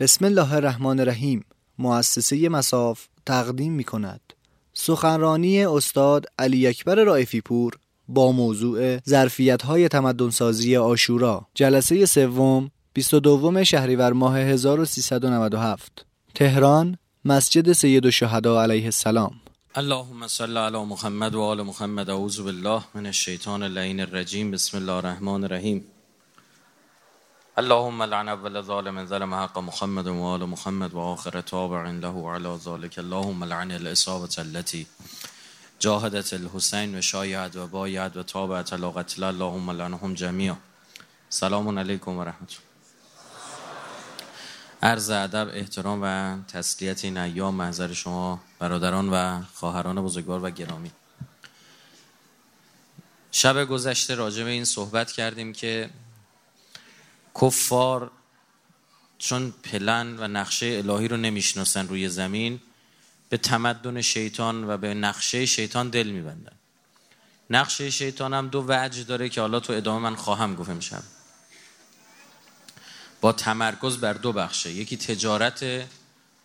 بسم الله الرحمن الرحیم مؤسسه مساف تقدیم می کند سخنرانی استاد علی اکبر رائفی پور با موضوع ظرفیت های تمدنسازی آشورا. جلسه سوم 22 شهریور ماه 1397 تهران مسجد سید الشهدا علیه السلام. اللهم صل علی محمد و آل محمد. اعوذ بالله من الشیطان اللعین الرجیم. بسم الله الرحمن الرحیم. اللهم لعن اول ظالم ظلم حق محمد و آل محمد و آخر تابع له على ذلك. اللهم لعن الاصابه التي جاهدت الحسین و شایعت و بایعت و تابعت على قتل. اللهم لعنهم جميعا سلام علیکم و رحمت عرض ادب احترام و تسلیت این ایام محضر شما برادران و خواهران بزرگوار و گرامی. شب گذشته راجع به این صحبت کردیم که کفار چون پلن و نقشه الهی رو نمی‌شناسن روی زمین به تمدن شیطان و به نقشه شیطان دل میبندن. نقشه شیطان هم دو وجه داره که حالا تو ادامه من خواهم گفت امشب. با تمرکز بر دو بخشه. یکی تجارت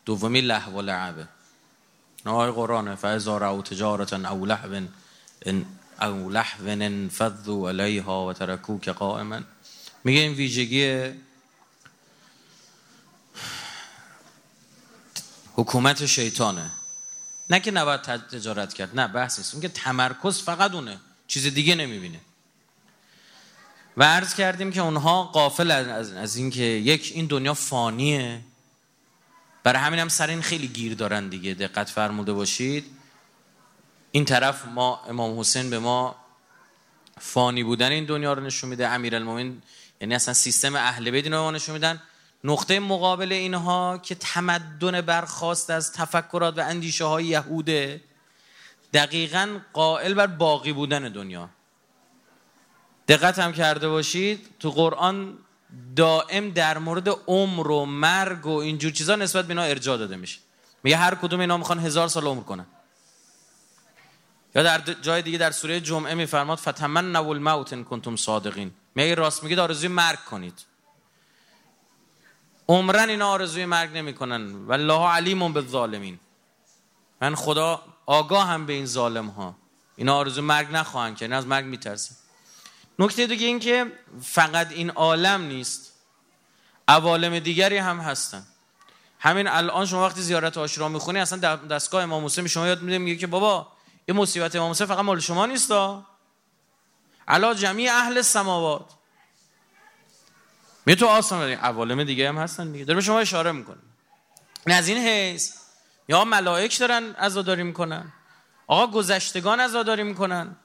دومی لحو و لعبه نهای قرآن فعضا او تجارتا او لحو او لحو انفضوا علیها و ترکوک قائما. میگه این ویژگی حکومت شیطانه. نه که نباید تجارت کرد. نه بحث نیست. که تمرکز فقط اونه. چیز دیگه نمی‌بینه. و عرض کردیم که اونها قافل از, از اینکه یک این دنیا فانیه. برای همین هم سر این خیلی گیر دارن دیگه. دقت فرموده باشید. این طرف ما امام حسین به ما فانی بودن این دنیا رو نشون میده. امیرالمومنین یعنی اصلا سیستم اهل بیت رو نشون میدن. نقطه مقابل اینها که تمدن برخواست از تفکرات و اندیشه های یهوده دقیقا قائل بر باقی بودن دنیا. دقت هم کرده باشید تو قرآن دائم در مورد عمر و مرگ و اینجور چیزا نسبت به اینا ارجاع داده میشه. میگه هر کدوم اینا می‌خوان هزار سال عمر کنن. یا در جای دیگه در سوره جمعه میفرماد فتمنوا الموت ان کنتم صادقین. میگه راست میگید آرزوی مرگ کنید. عمرن اینا آرزوی مرگ نمی‌کنن. والله علیم بالظالمین. من خدا آگاه هم به این ظالم ها اینا آرزوی مرگ نخواهند که از مرگ میترسن. نکته دیگه این که فقط این عالم نیست عوالم دیگری هم هستن. همین الان شما وقتی زیارت آشورا می‌خونی اصلا دستگاه امام موسی شما یاد میده میگه که بابا این مصیبت امام موسی فقط مال شما نیستا علا جمعی اهل سماوات. می تو آسان عوالم دیگه هم هستن دیگه. داره به شما اشاره می‌کنه. از این حیث. یا ملائک دارن عزاداری می‌کنن. آقا گذشتگان عزاداری می‌کنن.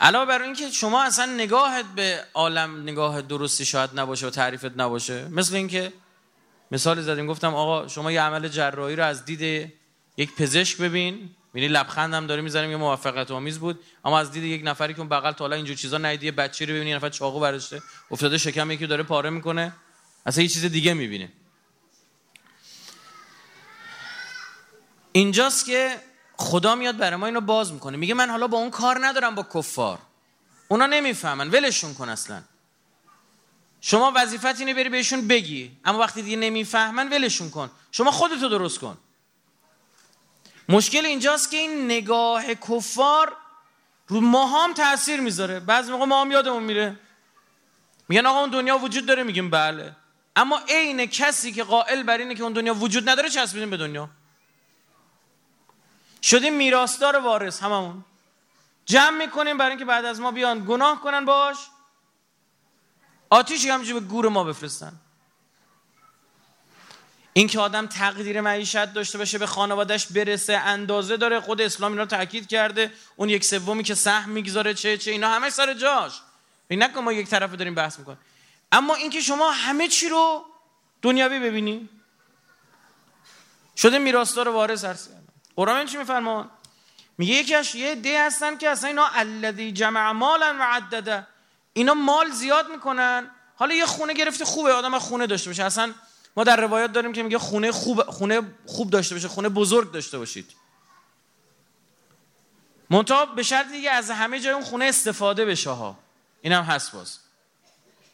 علاوه بر اینکه شما اصلا نگاهت به عالم نگاه درستی شاید نباشه و تعریفت نباشه. مثل اینکه مثال زدیم گفتم آقا شما یه عمل جراحی رو از دید یک پزشک ببین. میری لبخند هم داره می‌زنیم یه موفقیت آمیز بود. اما از دید یک نفری که اون بغل تا حالا اینجور چیزا ندیده بچی رو ببینی یه نفر چاقو برداشته افتاده شکم یکی داره پاره می‌کنه. اصلا یه چیز دیگه می‌بینه. اینجاست که خدا میاد برای ما اینو باز می‌کنه. میگه من حالا با اون کار ندارم با کفار. اونا نمی‌فهمن. ولشون کن اصلا. شما وظیفت اینه بری بهشون بگی. اما وقتی دیگه نمی‌فهمن ولشون کن. شما خودتو درست کن. مشکل اینجاست که این نگاه کفار رو ما هم تاثیر می‌ذاره. بعضی موقع ما هم یادمون میره. میگن آقا اون دنیا وجود داره میگیم بله. اما عین کسی که قائل بر اینه که اون دنیا وجود نداره چسبیدیم به دنیا. شدیم میراثدار وارث هممون. جمع می‌کنیم برای اینکه بعد از ما بیان. گناه کنن باش. آتیشی همجوری به گور ما بفرستن. این که آدم تقدیر معیشت داشته باشه به خانوادهش برسه اندازه داره خود اسلام اینا رو تاکید کرده اون یک سومی که سهم می‌گذاره چه چه اینا همه سر جاش. این نکن ما یک طرف داریم بحث می‌کنیم. اما اینکه شما همه چی رو دنیاوی ببینی شده میراثدار وارث هر قرآن چی میفرمان؟ میگه یکیش یه دی هستن که اصلا اینا الذی جمع مالا و عدده. اینا مال زیاد می‌کنن. حالا یه خونه گرفته خوبه آدم خونه داشته باشه. اصلا ما در روایات داریم که میگه خونه خوب خونه خوب داشته باشه خونه بزرگ داشته باشید. منتها به شرط دیگه از همه جای اون خونه استفاده بشه ها. اینم هست باز.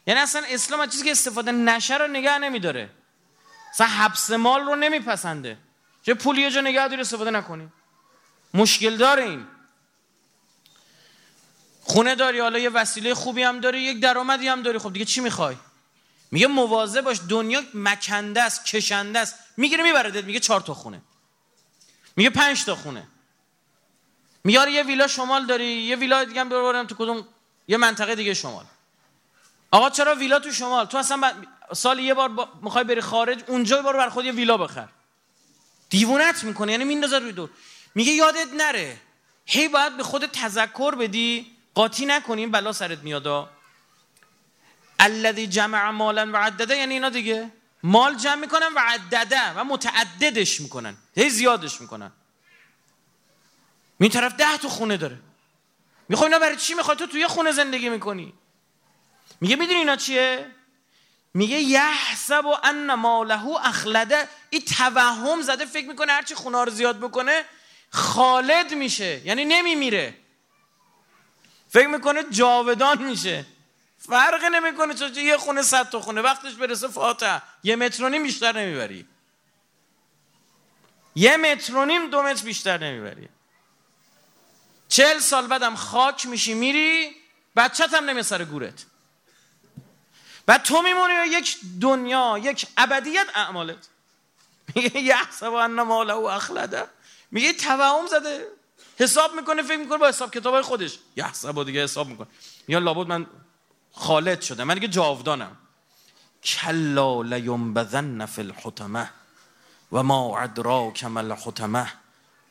یعنی اصلا اسلام از چیزی که استفاده نشه رو نگه نمیداره. اصلا حبس مال رو نمیپسنده. چه پولی یه جا نگه داری استفاده نکنی. مشکل داره این. خونه داری حالا یه وسیله خوبی هم داری یک درآمدی هم داری. خب دیگه چی می‌خوای؟ میگه مواظب باش دنیا مکنده است کشنده است. می‌گیره میبردت میگه چهار تا خونه. میگه پنج تا خونه. میاره یه ویلا شمال داری یه ویلا دیگه ببرم تو کدوم یه منطقه دیگه شمال. آقا چرا ویلا تو شمال؟ تو اصلا سال یه بار با... می‌خوای بری خارج اونجا بار بر خود یه ویلا بخر. دیوونت می‌کنه یعنی میندازه روی دور. میگه یادت نره. هی باید به خود تذکر بدی قاطی نکنیم بلا سرت میادا الذی جمع مالا و عدده یعنی اینا دیگه. مال جمع می‌کنن و عدده و متعددش می‌کنن. هی زیادش می‌کنن. این طرف ده تو خونه داره. می‌خوای اینا برای چی می‌خوای؟ تو توی خونه زندگی می‌کنی. میگه می‌دونی اینا چیه؟ میگه یحسب و ان ماله اخلده. این توهم زده فکر می‌کنه هرچی خونه رو زیاد بکنه خالد میشه. یعنی نمیمیره. فکر می‌کنه جاودان میشه. فرق نمی‌کنه چون یه خونه صد تا خونه وقتش برسه فاتح یه متر و نیم بیشتر نمی‌بری. یه متر و نیم دو متر بیشتر نمی‌بری. چهل سال بعدم خاک میشی میری بچت هم نمیه سر گورت. و تو میمونی یک دنیا یک ابدیت اعمالت. میگه یحسب ان ماله اخلده. میگه توهم زده. حساب می‌کنه فکر می‌کنه با حساب کتاب خودش. یحسب دیگه حساب می‌کنه. میگه لابد من خالد شده. من دیگه جاودانم. کلا لینبذن فی الحطمه و ما ادراک ما الحطمه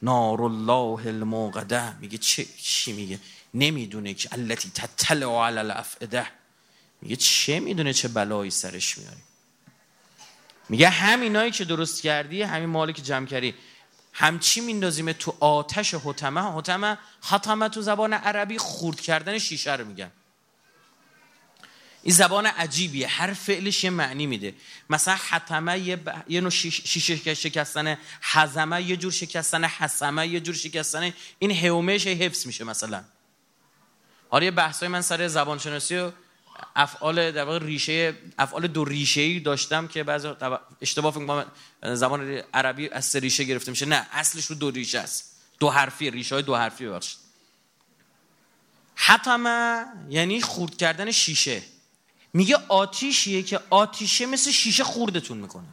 نار الله الموقده. میگه چه چی میگه؟ نمی‌دونه که التي تطلع علی الافئده. میگه چه می‌دونه چه بلایی سرش میاری؟ میگه همینایی که درست کردی همین مالی که جمع کردی. همچی میندازیم تو آتش حتمه حتمه حتمه تو زبان عربی خورد کردن شیشه رو میگن. این زبان عجیبیه. هر فعلش یه معنی میده. مثلا حتمه یه, ب... یه نوع شیشه شکستن حزمه یه جور شکستن حسمه یه جور شکستن این هومش حفظ میشه مثلا. حالا یه بحثای من سر زبان شناسی و افعال در واقع ریشه افعال دو ریشه ای داشتم که بعضی اشتباه فکر زبان عربی از سه ریشه گرفته میشه. نه اصلش رو دو ریشه است. دو حرفی ریشه های دو حرفی ببخشید. حتما یعنی خورد کردن شیشه. میگه آتیشیه که آتیشه مثل شیشه خوردتون می‌کنه.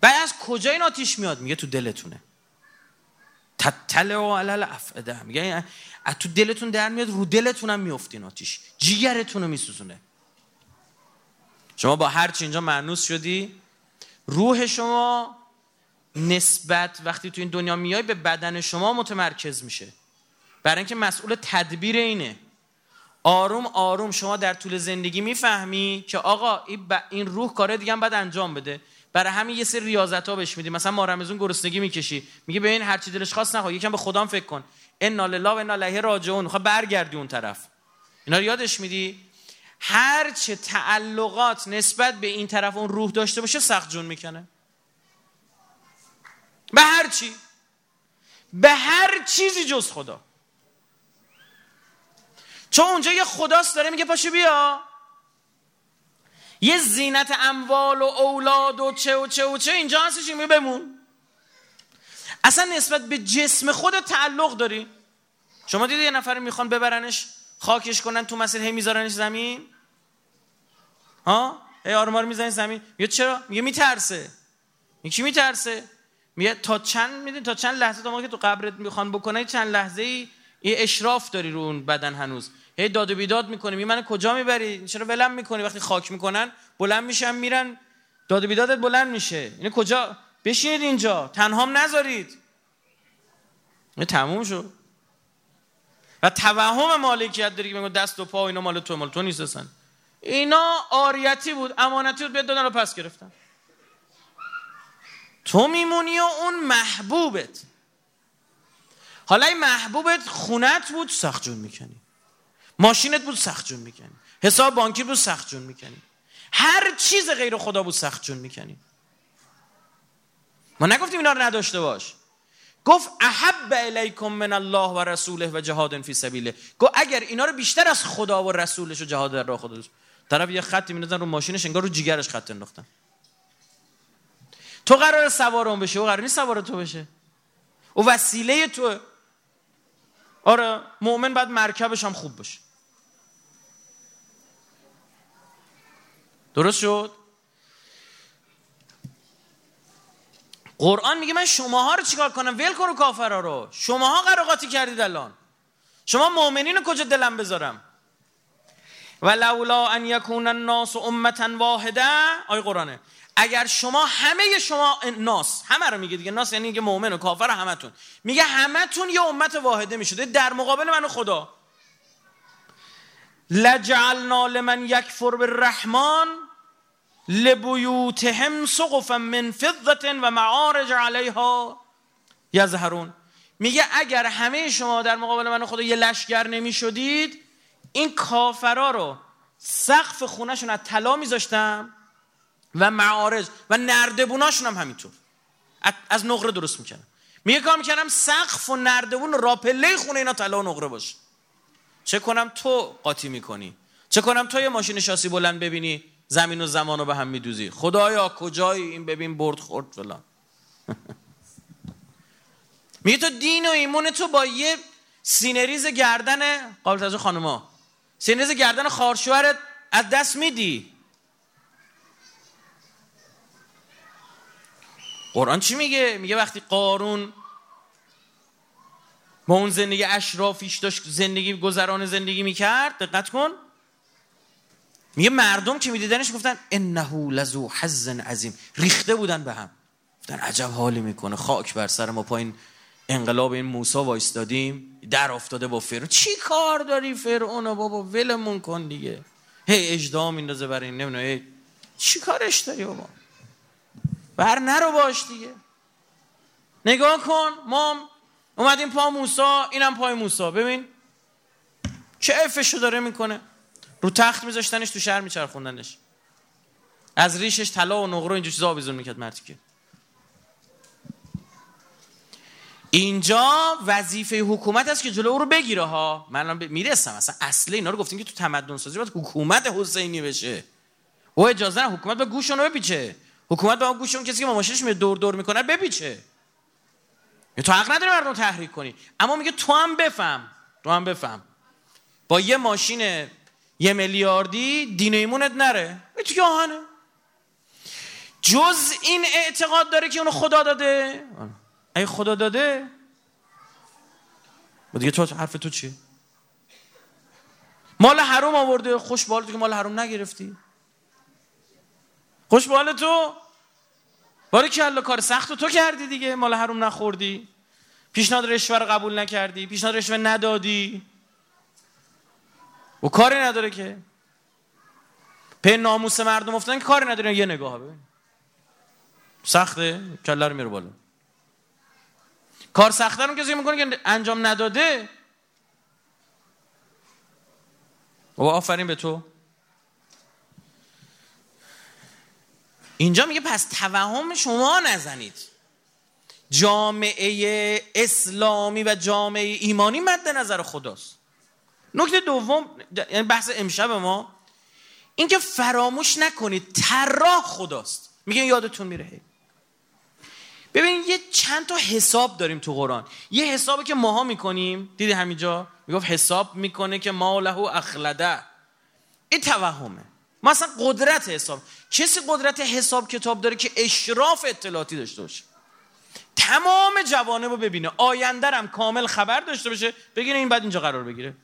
بعد از کجا این آتیش میاد؟ میگه تو دلتونه. تتل و علل افعده میگه از تو دلتون در میاد رو دلتون هم میفتین آتیش. جیگرتون رو میسوزونه. شما با هر چی اینجا معنوس شدی روح شما نسبت وقتی تو این دنیا میای به بدن شما متمرکز میشه. برای اینکه مسئول تدبیر اینه. آروم آروم شما در طول زندگی می‌فهمی که آقا این روح کاره دیگه هم باید انجام بده. برای همین یه سری ریاضت ها بهش میدی مثلا ما رمزون گرسنگی می‌کشی. میگه به این هر چی دلش خواست نخواه یکم به خودم فکر کن. ان لله و انا الیه راجعون. خب برگردی اون طرف. اینا رو یادش میدی؟ هر چه تعلقات نسبت به این طرف اون روح داشته باشه سخت جون می‌کنه. به هر چی. به هر چیزی جز خدا. چون اونجا یه خداست داره میگه پاشو بیا. یه زینت اموال و اولاد و چه و چه و چه اینجا هستش میگه بمون. اصلا نسبت به جسم خود تعلق داری؟ شما دیدی یه نفر می‌خوان ببرنش خاکش کنن تو مسجد هی میذارنش زمین؟ ها؟ هی آرمار می‌زنی زمین؟ میگه چرا؟ میگه میترسه. میگه کی میترسه؟ میگه تا چند می‌دونی تا چند لحظه تا که تو قبرت می‌خوان بکنه چند لحظه ای یه اشراف داری رو اون بدن هنوز. هی داد و بیداد می‌کنی می من کجا می‌بری؟ چرا ولم می‌کنی؟ وقتی خاک می‌کنن بلند میشن میرن. داد و بیدادت بلند میشه. اینه کجا؟ بشینید اینجا. تنهام نذارید. این تموم شد. و توهم مالکیت داری که دست و پا اینا مال تو مال تو نیست اینا آریتی بود. امانتی بود بیاد دادن رو پس گرفتن. تو میمونی و اون محبوبت. حالا این محبوبت خونت بود سخت جون می‌کنی. ماشینت بود سخت جون می‌کنی. حساب بانکی بود سخت جون می‌کنی. هر چیز غیر خدا بود سخت جون می‌کنی. ما نگفتیم اینا رو نداشته باش. گفت احب الیکم من الله و رسوله و جهاد فی سبیله. گفت اگر اینا رو بیشتر از خدا و رسولش و جهاد در راه خدا طرف یه خطی میندازن رو ماشینش انگار رو جیگرش خط انداختن. تو قرار سوار اون بشه او قرار نیست سوار تو بشه. او وسیله تو. آره مؤمن بعد مرکبش هم خوب باشه. درست شد؟ قرآن میگه من شماها رو چیکار کنم؟ ول کن کافرها رو. شماها قراقاتی کردید الان. شما مؤمنین رو کجا دلم بذارم؟ و لولا ان یکون الناس امتا واحده آی قرآنه. اگر شما همه شما ناس همه رو میگه دیگه ناس یعنی که مؤمن و کافر همتون. میگه همتون یه امت واحده می‌شده در مقابل من و خدا. لجعلنا لمن یکفر بالرحمن لبیوتهم سقفا من فضة و معارج علیها یظهرون. میگه اگر همه شما در مقابل من و خدا یه لشگر نمی‌شدید این کافرا رو سقف خونهشون از طلا میذاشتم و معارج و نردبوناشون هم همینطور. از نقره درست می‌کنم میگه کار می‌کنم سقف و نردبون راپله خونه اینا طلا و نقره باشه. چه کنم تو قاطی می‌کنی؟ چه کنم تو یه ماشین شاسی بلند ببینی؟ زمین و زمان رو به هم میدوزی. خدایا کجایی این ببین برد خورد فلان. میگه تو دین و ایمون تو با یه سینه‌ریز گردن قابل از خانوما. سینه‌ریز گردن خارشوهرت از دست میدی. قرآن چی میگه؟ میگه وقتی قارون با اون زندگی اشرافیش داشت زندگی گذران زندگی می‌کرد دقت کن. میگه مردم که میدیدنش گفتن إنه لذو حظ عظیم. ریخته بودن به هم. گفتن عجب حالی می‌کنه. خاک بر سر ما پایین انقلاب این موسی وایستادیم. در افتاده با فرعون. چی کار داری فرعون بابا؟ ولمون کن دیگه. هی اجدا میندازه برای این. نمی‌دونم. چی کارش داری بابا؟ بر نرو باش دیگه. نگاه کن ما اومدیم پا موسا اینم پای موسا. ببین چه افشو داره می‌کنه. رو تخت میذاشتنش تو شهر میچرخوندنش. از ریشش طلا و نقره اینجا چیزا آویزون می‌کرد مردی که. اینجا وظیفه حکومت است که جلو او رو بگیره ها. من می‌رسم اصلا اصل اینا رو گفتیم که تو تمدن سازی باید حکومت حسینی بشه. او اجازه نه حکومت به گوش رو بپیچه. حکومت به گوش اون کسی که ماشینش می دور دور می‌کنه بپیچه. تو حق نداری مردم تحریک کنی. اما میگه تو هم بفهم تو هم بفهم. با یه ماشین یه میلیاردی دین ایمونت نره. تو آهنه؟ جز این اعتقاد داره که اونو خدا داده. ای خدا داده و دیگه تو حرف تو چیه؟ مال حروم آورده. خوش تو که مال حروم نگرفتی. خوش تو؟ باری که الله کار سخت تو کردی دیگه. مال حروم نخوردی. پیشنهاد رشوه رو قبول نکردی. پیشنهاد رشوه ندادی. و کاری نداره که. به ناموس مردم افتادن که کاری نداره. یه نگاه ببین. سخته. کله رو میره بالا. کار سخته رو کسی می‌کنه که انجام نداده. و آفرین به تو. اینجا میگه پس توهم شما نزنید. جامعه اسلامی و جامعه ایمانی مد نظر خداست. نکته دوم یعنی بحث امشب ما اینکه فراموش نکنید طراح خداست. میگه یادتون میره. ببین یه چند تا حساب داریم تو قرآن. یه حسابی که ماها می‌کنیم دیدی همینجا؟ می‌گفت حساب می‌کنه که ما له اخلده. این توهمه. ما اصلا قدرت حساب. کسی قدرت حساب کتاب داره که اشراف اطلاعاتی داشته باشه؟ تمام جوانه رو ببینه. آیندرم کامل خبر داشته باشه. بگیره این بعد اینجا قرار بگیره.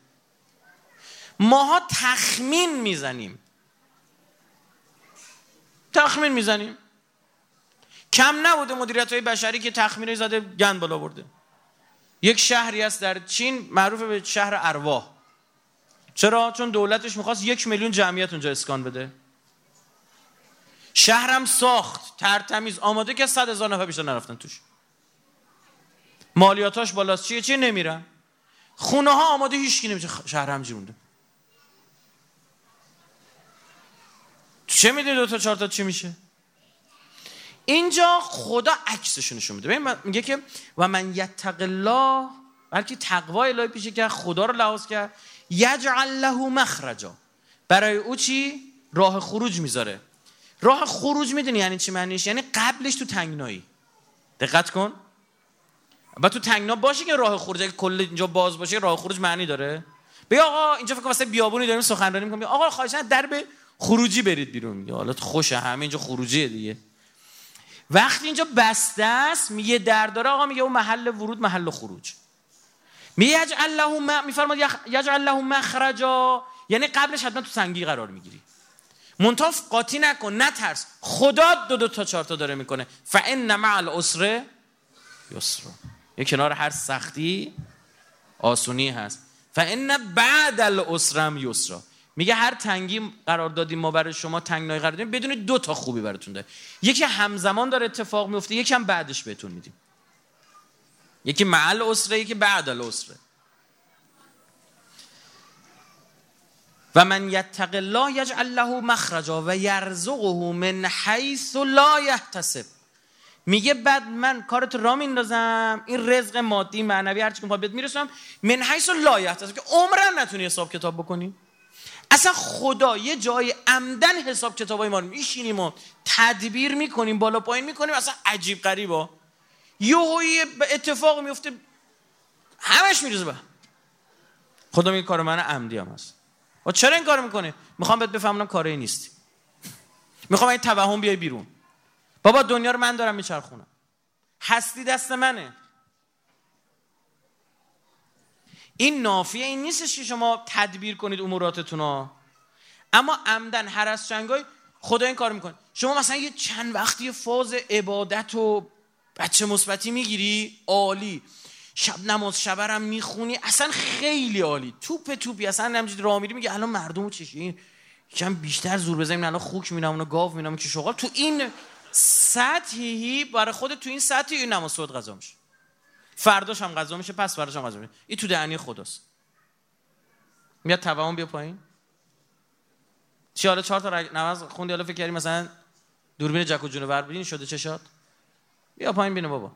ماها تخمین می‌زنیم. تخمین می‌زنیم. کم نبوده مدیریت های بشری که تخمین زده گند بالا برده. یک شهری است در چین معروف به شهر ارواح. چرا؟ چون دولتش می‌خواست یک میلیون جمعیت اونجا اسکان بده. شهرم ساخت ترتمیز آماده که صد هزار نفر بیشتر نرفتن توش. مالیاتاش بالاست. چیه؟ چیه نمیرن خونه ها آماده هیچکی نمیشه. شهر هم جیرونده تو چه می‌دونی دو تا چهار تا چی میشه؟ اینجا خدا عکسش نشون میده. میگه که و من یتق الله بلکه تقوا الهی پیشه که خدا رو لحاظ کرد. یجعل له مخرجا. برای او چی؟ راه خروج می‌ذاره. راه خروج می‌دونی یعنی چی معنیش؟ یعنی قبلش تو تنگنایی. دقت کن. و تو تنگنا باشه که راه خروج اگه کل اینجا باز باشه راه خروج معنی داره. بیا آقا اینجا فکر واسه بیابونی داریم سخنرانی می‌کنیم. آقا خواهشاً در به خروجی برید بیرون. میگه حالا خوشه همه اینجا خروجیه دیگه. وقتی اینجا بسته است میگه در داره آقا میگه اون محل ورود محل خروج. میگه یجعل له میفرماد یجعل له مخرجا یعنی قبلش حتما تو سنگی قرار می‌گیری. منتاف قاطی نکن نترس. خدا دو دو تا چهار تا داره می‌کنه. فان مع العسر یسر. یه کنار هر سختی آسونی هست. فان بعد العسرم یسرا میگه هر تنگی قرار دادیم ما برای شما تنگنای قرار دادیم بدون دو تا خوبی براتون داره. یکی همزمان داره اتفاق میفته یکی هم بعدش بهتون میدیم. یکی معل اسره یکی بعد الاسره و من یتق الله یجعل له مخرجا و یرزقه من حیث لا یحتسب. میگه بعد من کارت را میندازم این رزق مادی معنوی هرچی که بهت می‌رسم من حیث لا یحتسب. که عمرن نتونی حساب کتاب بکنی. اصلا خدا یه جای عمدن حساب کتابای ما رو میشینیم و تدبیر می‌کنیم بالا پایین می‌کنیم اصلا عجیب غریبا یه اتفاق میفته. همش میریزه به. خدا میگه کار من عمدی هم هست. و چرا این کار می‌کنه می‌خوام بهت بفهمونم کاری نیستی. می‌خوام این توهم بیای بیرون. بابا دنیا رو من دارم میچرخونم. هستی دست منه. این نافیه این نیستش که شما تدبیر کنید اموراتتون ها اما عمدن هر از چنگای خدا این کار می‌کنه. شما مثلا یه چند وقتی فاز عبادت و بچه مثبتی می‌گیری؟ عالی. شب نماز شبرم می‌خونی؟ اصلا خیلی عالی. توپ توپی. اصلا نمیجید راه میری میگه الان مردم رو چشی؟ کم بیشتر زور بزنیم. الان خوک مینم اونو گاو مینم که شغال تو این سطحی برای خود تو این سطحی این نماز صبح غذا میشه. فرداش هم غذا میشه پس فرداش هم غذا میشه. این تو دهنی خداست. میاد توهم بیا پایین. چی حالا چهار تا نماز خوندی؟ حالا فکر کردی مثلا دوربین جک و جونور ببین شده چشات بیا پایین بینه بابا.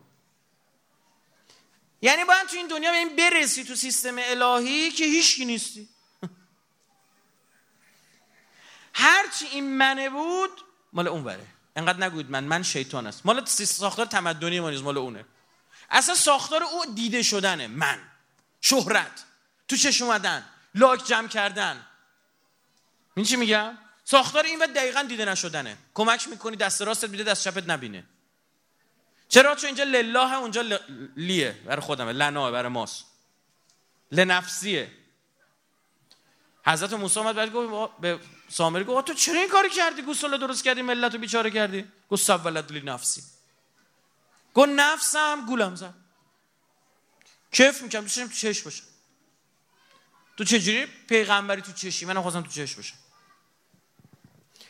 یعنی باید تو این دنیا به این برسی تو سیستم الهی که هیچکی نیستی. هرچی این منه بود مال اون بره انقدر نگوید من من شیطان است. مال ساختار تمدنی ما مال اونه. اصلا ساختار او دیده شدنه من. شهرت. تو چش اومدن. لاک جمع کردن. این چی میگم؟ ساختار این و دقیقا دیده نشدنه. کمک می‌کنی دست راستت بیده دست چپت نبینه. چرا؟ چون اینجا لله اونجا لیه برای خودمه لناه برای ماست. لنفسیه. حضرت موسی آمد بعد گفت به سامری گفت تو چرا این کاری کردی؟ گوساله درست کردی ملت رو بیچاره کردی. گفت سولت لی نفسی گفت نفسم گولم زد. کیف می‌کنم تو چش باشه. تو چجوری پیغمبری تو چشی؟ من خواستم تو چش باشه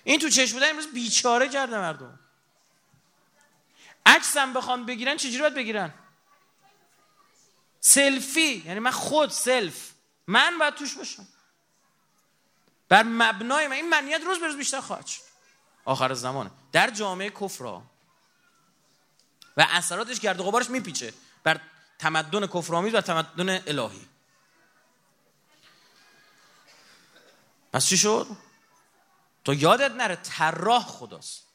این تو چش بودن امروز بیچاره کرده مردم. عکسم بخوام بگیرن چجوری باید بگیرن؟ سلفی یعنی من خود self. من باید توش باشم. بر مبنای من این منیت روز به روز بیشتر خواهد شد. آخر زمانه. در جامعه کفر و اثراتش گرد و غبارش میپیچه بر تمدن کفرآمیز و تمدن الهی. پس چی شد؟ تو یادت نره طراح خداست.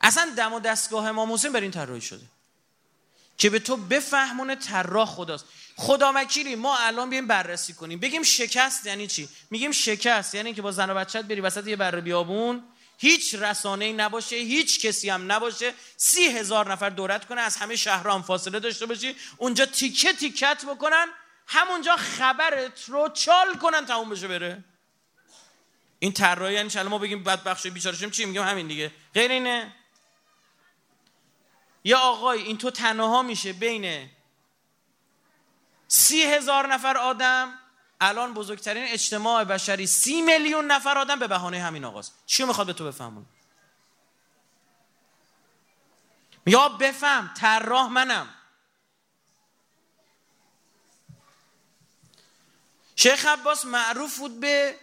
اصلا دم و دستگاه امام حسین بر این طراحی شده. که به تو بفهمونه طراح خداست. خدا مکیری ما الان بیایم بررسی کنیم. بگیم شکست یعنی چی؟ میگیم شکست یعنی که با زن و بچت بری وسط یه بر بیابون هیچ رسانه نباشه هیچ کسی هم نباشه. سی هزار نفر دورت کنه از همه شهرام فاصله داشته باشی. اونجا تیکه تیکت بکنن همونجا خبرت رو چال کنن تموم بشه بره. این طراحی یعنی ما بگیم بدبخش بیچاره چی میگم همین دیگه. غیر اینه. یا آقای این تو تنها میشه بین سی هزار نفر آدم الان بزرگترین اجتماع بشری سی میلیون نفر آدم به بهانه همین آقاست. چی می‌خواد به تو بفهمون؟ یا بفهم طراح منم. شیخ عباس معروف بود به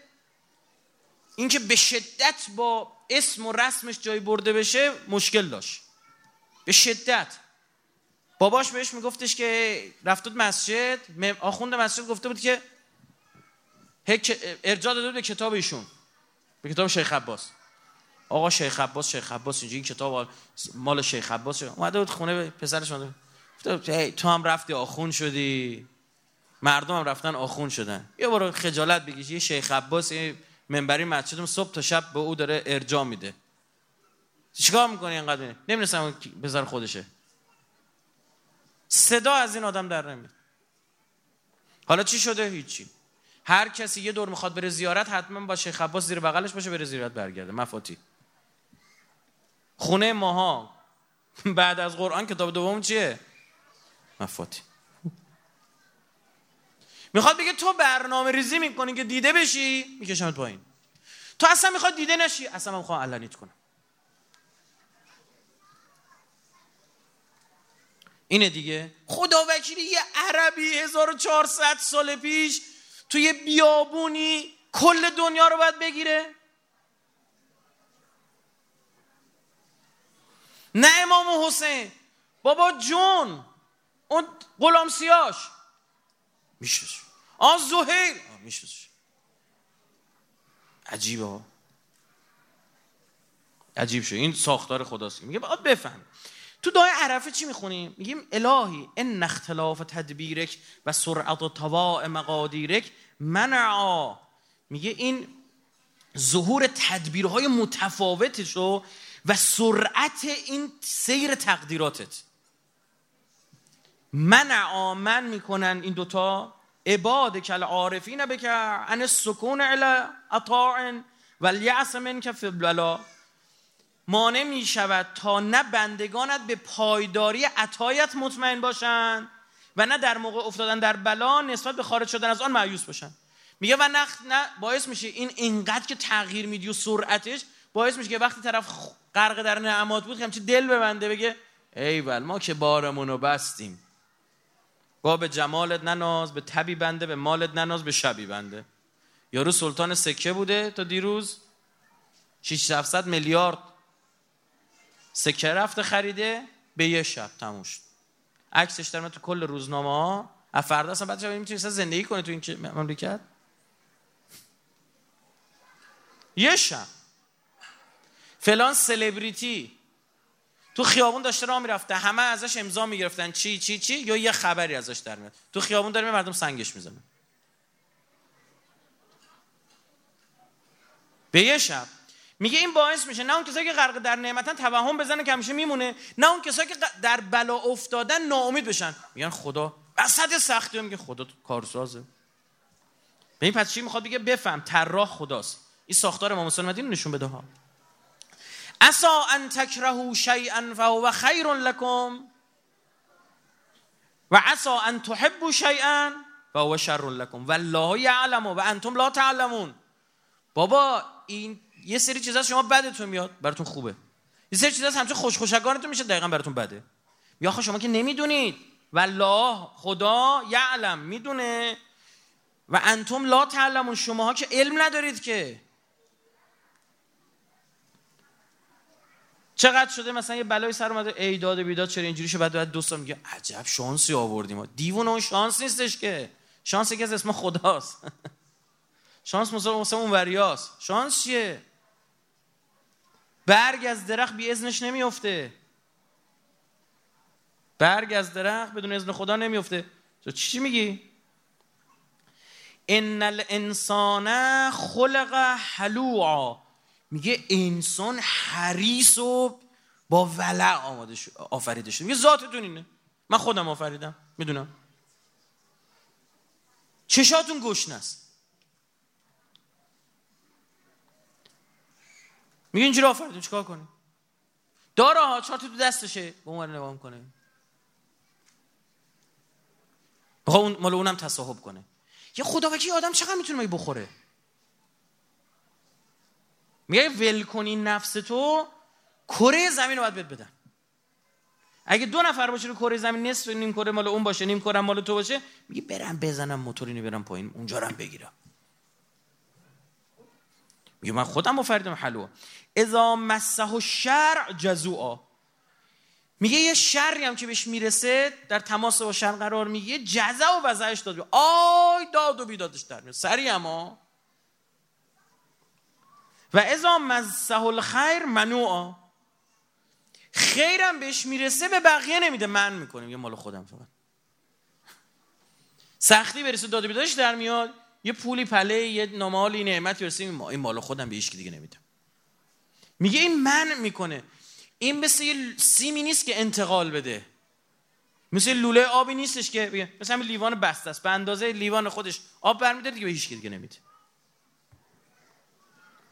اینکه به شدت با اسم و رسمش جای برده بشه مشکل داشت. به شدت. باباش بهش میگفتش که رفتود مسجد آخوند مسجد گفته بود که ارجاع داده به کتاب ایشون به کتاب شیخ عباس. آقا شیخ عباس شیخ عباس اینجا این کتاب مال شیخ عباس. اومده بود خونه پسرش اومده تو هم رفتی آخون شدی. مردم هم رفتن آخون شدن. یه بار خجالت بگیش یه شیخ عباس منبری مسجدم صبح تا شب به او داره ارجا میده. چیکار می‌کنی اینقدر نمی‌دونستم بذار خودشه. صدا از این آدم در نمیاد. حالا چی شده؟ هیچی. هر کسی یه دور می‌خواد بره زیارت حتما با شیخ عباس زیر بغلش باشه بره زیارت برگرده. مفاتی. خونه ماها. بعد از قرآن کتاب دوم چیه؟ مفاتی. می‌خواد بگه تو برنامه ریزی می‌کنی که دیده بشی؟ میکشمت پایین. تو اصلا می‌خواد دیده نشی؟ اصلا من می‌خوام علنیت کنم. اینه دیگه. خدا وکیلی یه عربی 1400 سال پیش توی بیابونی کل دنیا رو باید بگیره. نه امام حسین بابا جون اون غلام سیاش. میشناسش آن زهیر. میشناسش عجیبه. عجیب شد. این ساختار خداست. میگه باید بفهم تو دعای عرفه چی می‌خونیم میگیم الهی ان اختلاف تدبیرک و سرعت و تواع مقادیرک منعا. میگه این ظهور تدبیرهای متفاوتشو و سرعت این سیر تقدیراتت. منع من می‌کنن این دوتا. عباد کل عارفین بکر ان السکون علی اطاع و الیعص من که فی مانع می شود تا نه بندگانت به پایداری عطایت مطمئن باشند و نه در موقع افتادن در بلا نسبت به خارج شدن از آن معیوس باشن. میگه و نه, نه باعث میشه این اینقدر که تغییر میدی و سرعتش باعث میشه که وقتی طرف غرق در نعمات بود همچی دل ببنده بگه ایول ما که بارمون رو بستیم. با به جمالت نناز به تبی بنده به مالت نناز به شبی بنده. یارو سلطان سکه بوده تا دیروز 600 میلیارد سکه رفته خریده؟ به یه شب تموم شد. عکسش در تو کل روزنامه ها. فردا اصلا بعد می‌تونی زندگی کنه تو این مملکت؟ یه شب. فلان سلبریتی. تو خیابون داشته راه می‌رفته. همه ازش امضا می‌گرفتن. چی چی چی؟ یا یه خبری ازش در میاد. تو خیابون داره مردم سنگش می‌زنن. به یه شب. میگه این باعث میشه. نه اون کسایی که غرق در نعمتن توهم بزنه که همیشه میمونه. نه اون کسایی که در بلا افتادن ناامید بشن. میگن خدا وسط سختی میگه خدا کارسازه. به این پس چی می‌خواد بگه؟ بفهم. طراح خداست. این ساختار امام حسین نشون بده ها. اسا ان تکرهوا شیئا فهو خیر لکم و عسا ان تحبوا شیئا فهو شر لکم. والله یعلم و انتم لا تعلمون. بابا این یه سری چیزا شما بدتون میاد براتون خوبه. یه سری چیزا همچون خوش خوشگانتون میشه دقیقا براتون بده. یا آخه شما که نمی‌دونید. والله خدا یعلم می‌دونه. و انتم لا تعلمون. شماها که علم ندارید که. چقدر شده مثلا یه بلای سر اومده ای داد بیداد چرا اینجوری شد؟ بعد بعد دوستان میگه عجب شانسی آوردیم. دیوون اون شانس نیستش که. شانس که از اسم خداست. شانس مثلا اون وریاست شانس چیه؟ برگ از درخت بی ازنش نمیفته برگ از درخت بدون اذن خدا نمیفته تو چی میگی؟ ان الانسان خلق حلوعا. میگه انسان حریص و با ولع آماده شد آفریده شده میگه ذاتتون اینه. من خودم آفریدم. می‌دونم. چشاتون گشنه است. میگه اینجوری آفریدون چیکار کنی؟ داره ها چهار تو دستشه؟ به اون نگاه می‌کنه. بخواه اون مال اونم تصاحب کنه. یه خدا وکی آدم چقدر می‌تونه بخوره؟ میگه ول کنی نفس تو کره زمین رو باید بهت بدن. اگه دو نفر باشه رو کره زمین نصف نیم کره مال اون باشه نیم کره مال تو باشه میگه برم بزنم موتورینو برم پایین اونجا رو بگیرم. میگه من خودم فردم حلو اذا مسه الشرع جزوعا. میگه یه شری هم که بهش می‌رسه در تماس با شر قرار میگه جزا و وضعش داد. آی داد و بیدادش در میاد. سریع اما. و ازا مزه الخیر منوعا. خیرم بهش می‌رسه به بقیه نمیده. من می‌کنیم یه مال خودم فقط. سختی برسه داده بیدارش در میاد. یه پولی پله یه نمالی نعمت برسه این مال خودم به هیچ دیگه نمیدم. میگه این من می‌کنه. این مثل یه سیمی نیست که انتقال بده. مثل لوله آبی نیستش که بگه مثل همین لیوان بسته است. به اندازه لیوان خودش آب برمیداره دیگه به هیچ دیگه نمیده.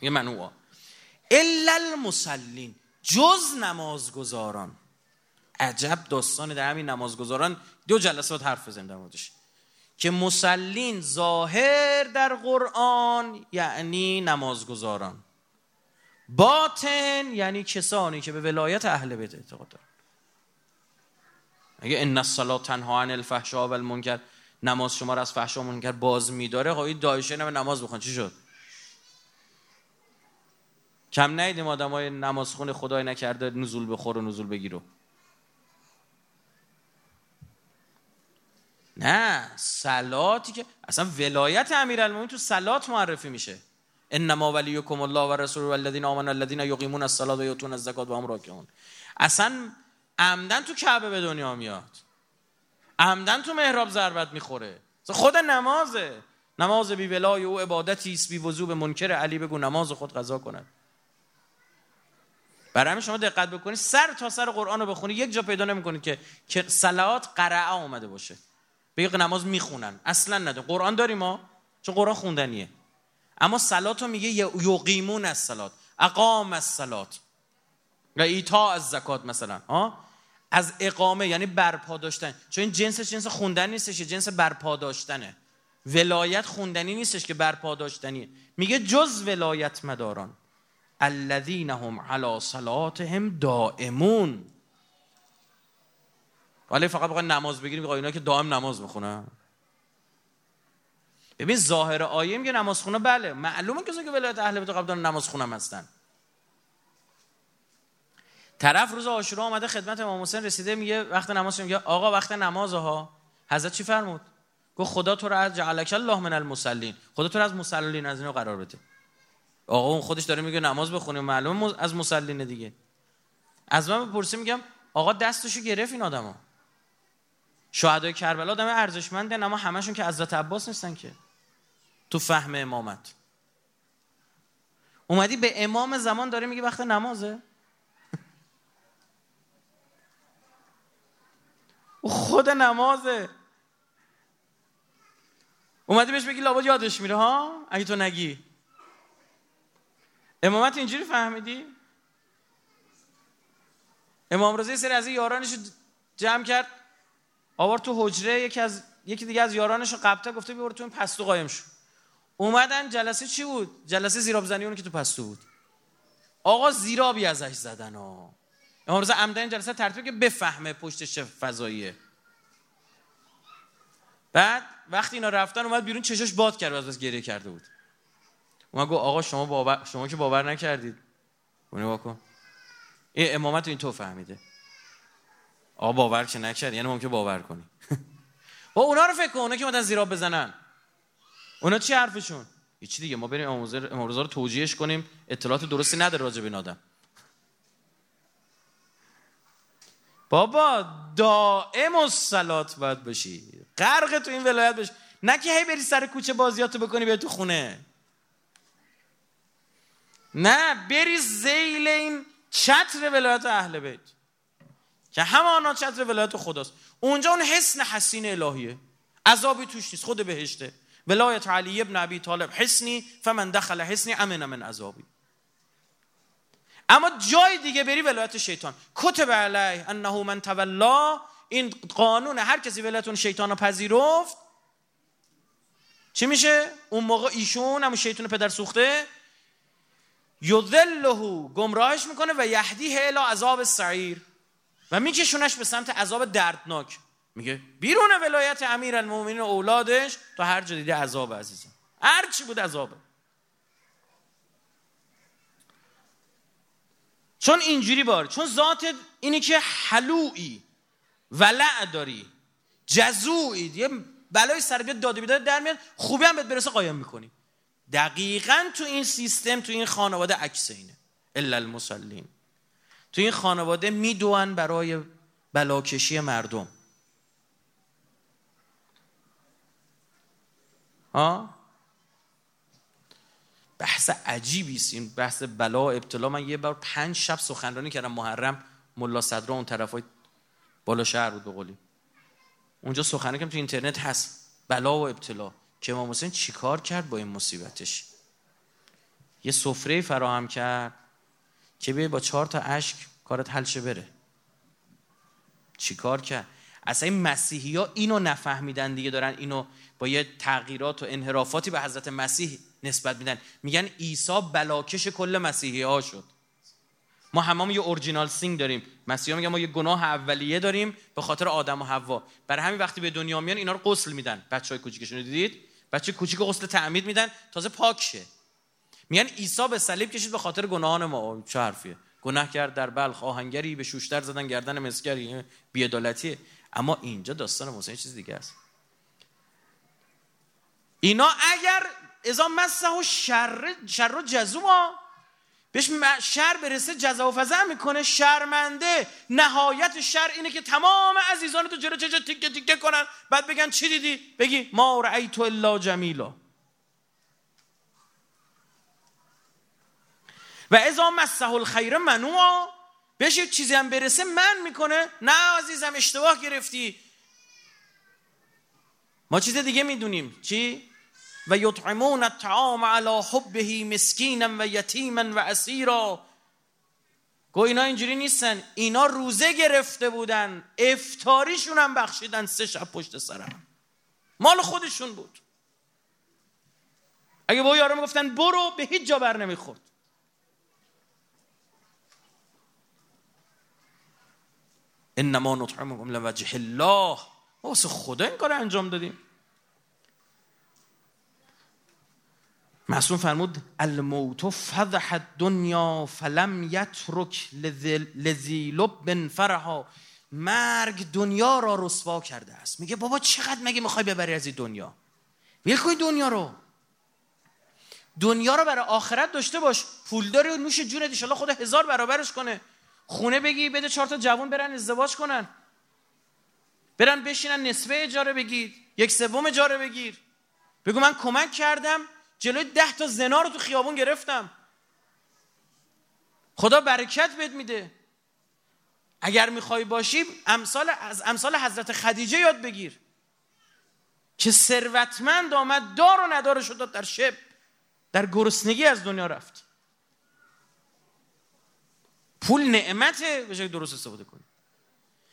یه منوعا الا المسلین جز نمازگزاران. عجب داستان در همین نمازگزاران. دو جلسات حرف بزنیم در که مسلین ظاهر در قرآن یعنی نمازگزاران. باطن یعنی کسانی که به ولایت اهل بیت اعتقاد دارن. اگه ان الصلاه تنها عن الفحشاء والمنکر نماز شما را از فحشا و منکر باز میداره خب این دایشه نماز بخون. چی شد؟ کم نیدیم آدم های نمازخون خدای نکرده نزول بخور و نزول بگیرو نه سلاتی که اصلا ولایت امیرالمومنین تو سلات معرفی میشه. انما ولیکم الله و رسول والذین آمنوا الذین یقیمون الصلاة و یؤتون الزکات و هم راکعون. اصلا عمدن تو کعبه به دنیا میاد. عمدن تو محراب ضربت می‌خوره. خود نمازه. نماز بی ولای او عبادتی است بی وضو به منکر علی بگو نماز خود قضا کند. برای همین شما دقت بکنید سر تا سر قرآن رو بخونید یک جا پیدا نمی‌کنید که که صلوات قرعه اومده باشه. به نماز می‌خونن. اصلا نده قرآن داریم ما؟ چون قرآن خوندنیه. اما صلات رو میگه یقیمون از صلات اقام از صلات و ایتا از زکات مثلا. ها؟ از اقامه یعنی برپا داشتن. چون این جنس جنس خوندن نیستش جنس برپا داشتنه. ولایت خوندنی نیستش که برپا داشتنیه میگه جز ولایت مداران. الذین هم علی صلاتهم دائمون. ولی فقط بخواد نماز بگیریم اینا که دائم نماز بخونن ببین ظاهر آیه میگه نماز خونه بله. معلومه کسی که ولایت اهل بیت قبل نماز خونم هستن. طرف روز عاشورا آمده خدمت امام حسین رسیده میگه وقت نماز میگه آقا وقت نماز ها حضرت چی فرمود؟ گفت خدا تو رو از جعلک الله من المصلین. خدا تو رو از مصلین از اینو قرار بده. آقا اون خودش داره میگه نماز بخونیم معلومه از مصلین دیگه. از من بپرسیم میگم آقا دستشو گرفت این آدما شهدای کربلا آدم ارزشمندن اما همشون که حضرت عباس نیستن که. تو فهم امامت. اومدی به امام زمان داره میگه وقت نمازه؟ خود نمازه. اومدی بهش بگی لابد یادش میره ها؟ اگه تو نگی. امامت اینجوری فهمیدی؟ امام رضا سری از یارانش جمع کرد. آورد تو حجره یکی از یکی دیگه از یارانش رو قبطه گفته بیار تو این پستو قایم شو. اومدن جلسه چی بود؟ جلسه زیراب زنی اون که تو پستو بود. آقا زیرابی ازش زدن ها. رضا عمدن جلسه ترتیب که بفهمه پشتش فضاییه. بعد وقتی اینا رفتن اومد بیرون چشاش باد کرد از بس گریه کرده بود. اومد گفت آقا شما باور شما که باور نکردید. اونو واکن. این امامت این تو فهمیده. آقا باور که نکرد یعنی ممکن باور کنی. با اونا رو فکر کن اونا که مدن زیراب بزنن. اونا چی حرفشون؟ چی دیگه ما بریم امام رو توجیهش کنیم. اطلاعات درستی نداره راجع به این آدم. بابا دائم الصلات باید باشی غرق تو این ولایت بشی نه که هی بری سر کوچه بازیاتو بکنی به تو خونه. نه بری زیل این چتر ولایت اهل بیت. که همانا چتر ولایت خداست. اونجا اون حسن حسین الهیه. عذابی توش نیست خود بهشته. ولایت علی ابن ابی طالب حسنی فمن دخل حسنی امن من عذابی. اما جای دیگه بری ولایت شیطان. کتب علیه انه من تولا این قانون هر کسی ولایت شیطان رو پذیرفت چی میشه؟ اون موقع ایشون همون شیطان پدر سوخته یذله گمراهش می‌کنه و یهدیه الی عذاب سعیر. و میکشونش به سمت عذاب دردناک. میگه بیرون ولایت امیر المومنین و اولادش تا هر جا دیده عذاب عزیزم. هر چی بود عذابه چون اینجوری بار چون ذات اینی که حلوعی ولع داری جزوعی یه بلای سر بیاد داده بیداد در میاد خوبی هم بهت برسه قایم می‌کنی. دقیقا تو این سیستم تو این خانواده عکس اینه. الا المسلین تو این خانواده میدوان برای بلاکشی مردم. ها بحث عجیبی است این بحث بلا ابتلا. من یه بار پنج شب سخنرانی کردم محرم ملا صدرا اون طرفای بالا شهر بود بقولی اونجا سخنرانی کردم تو اینترنت هست. بلا و ابتلا. که امام حسین چیکار کرد با این مصیبتش؟ یه سفره فراهم کرد. که بیه با چهار تا اشک کارت حل بره. چیکار کرد؟ اصلا این مسیحی ها اینو نفهمیدن دیگه دارن اینو با یه تغییرات و انحرافاتی به حضرت مسیح نسبت میدن. میگن عیسی بلاکش کل مسیحی ها شد. ما هممون یه اورجینال سینگ داریم. مسیحا میگن ما یه گناه اولیه داریم به خاطر آدم و حوا. برای همین وقتی به دنیا میان اینا رو غسل میدن. بچهای کوچیکشون دیدید؟ بچه کوچیک غسل تعمید میدن تازه پاک شه میگن عیسی به صلیب کشید به خاطر گناهان ما. چه حرفیه؟ گناه کرد در بلخ آهنگری به شوشتر زدن گردن مسگری بیعدالتیه. اما اینجا داستان موسی چیز دیگه است. اینا اگر ازا مسه و شر شر و جزوما بهش شر برسه جزا و فضا می‌کنه شرمنده. نهایت شر اینه که تمام عزیزان تو جلو چه تیکه تیکه کنن. بعد بگن چی دیدی؟ بگی ما رأیت الا جمیلا. و ازا مسه الخیر منوعا بهش یک چیزی هم برسه من می‌کنه. نه عزیزم اشتباه گرفتی. ما چیز دیگه می‌دونیم. چی؟ و یطعمون الطعام علی حبه مسکینا و یتیما و اسیرا. گو اینا اینجوری نیستن. اینا روزه گرفته بودن. افتاریشون هم بخشیدن سه شب پشت سرم مال خودشون بود. اگه با یارو می‌گفتن برو به هیچ جا بر نمی‌خورد. انما نطعمكم لوجه الله. واسه خدا این کار انجام دادیم. معصوم فرمود الموت فضح الدنیا فلم یترک لذی لب فرحا مرگ دنیا را رسوا کرده است. میگه بابا چقدر مگه می‌خوای ببری از این دنیا؟ ویل دنیا رو. دنیا رو برای آخرت داشته باش. پول داری و نوش جونت ان خدا هزار برابرش کنه. خونه بگی بده چهار تا جوان برن ازدواج کنن. برن بشینن نصفه اجاره بگیر یک سوم اجاره بگیر. بگو من کمک کردم جلوی ده تا زنا رو تو خیابون گرفتم. خدا برکت بهت میده. اگر می‌خوای باشی امثال از امثال حضرت خدیجه یاد بگیر. که ثروتمند آمد دار و ندار شد در شب در گرسنگی از دنیا رفت. پول نعمته به درست استفاده کنی.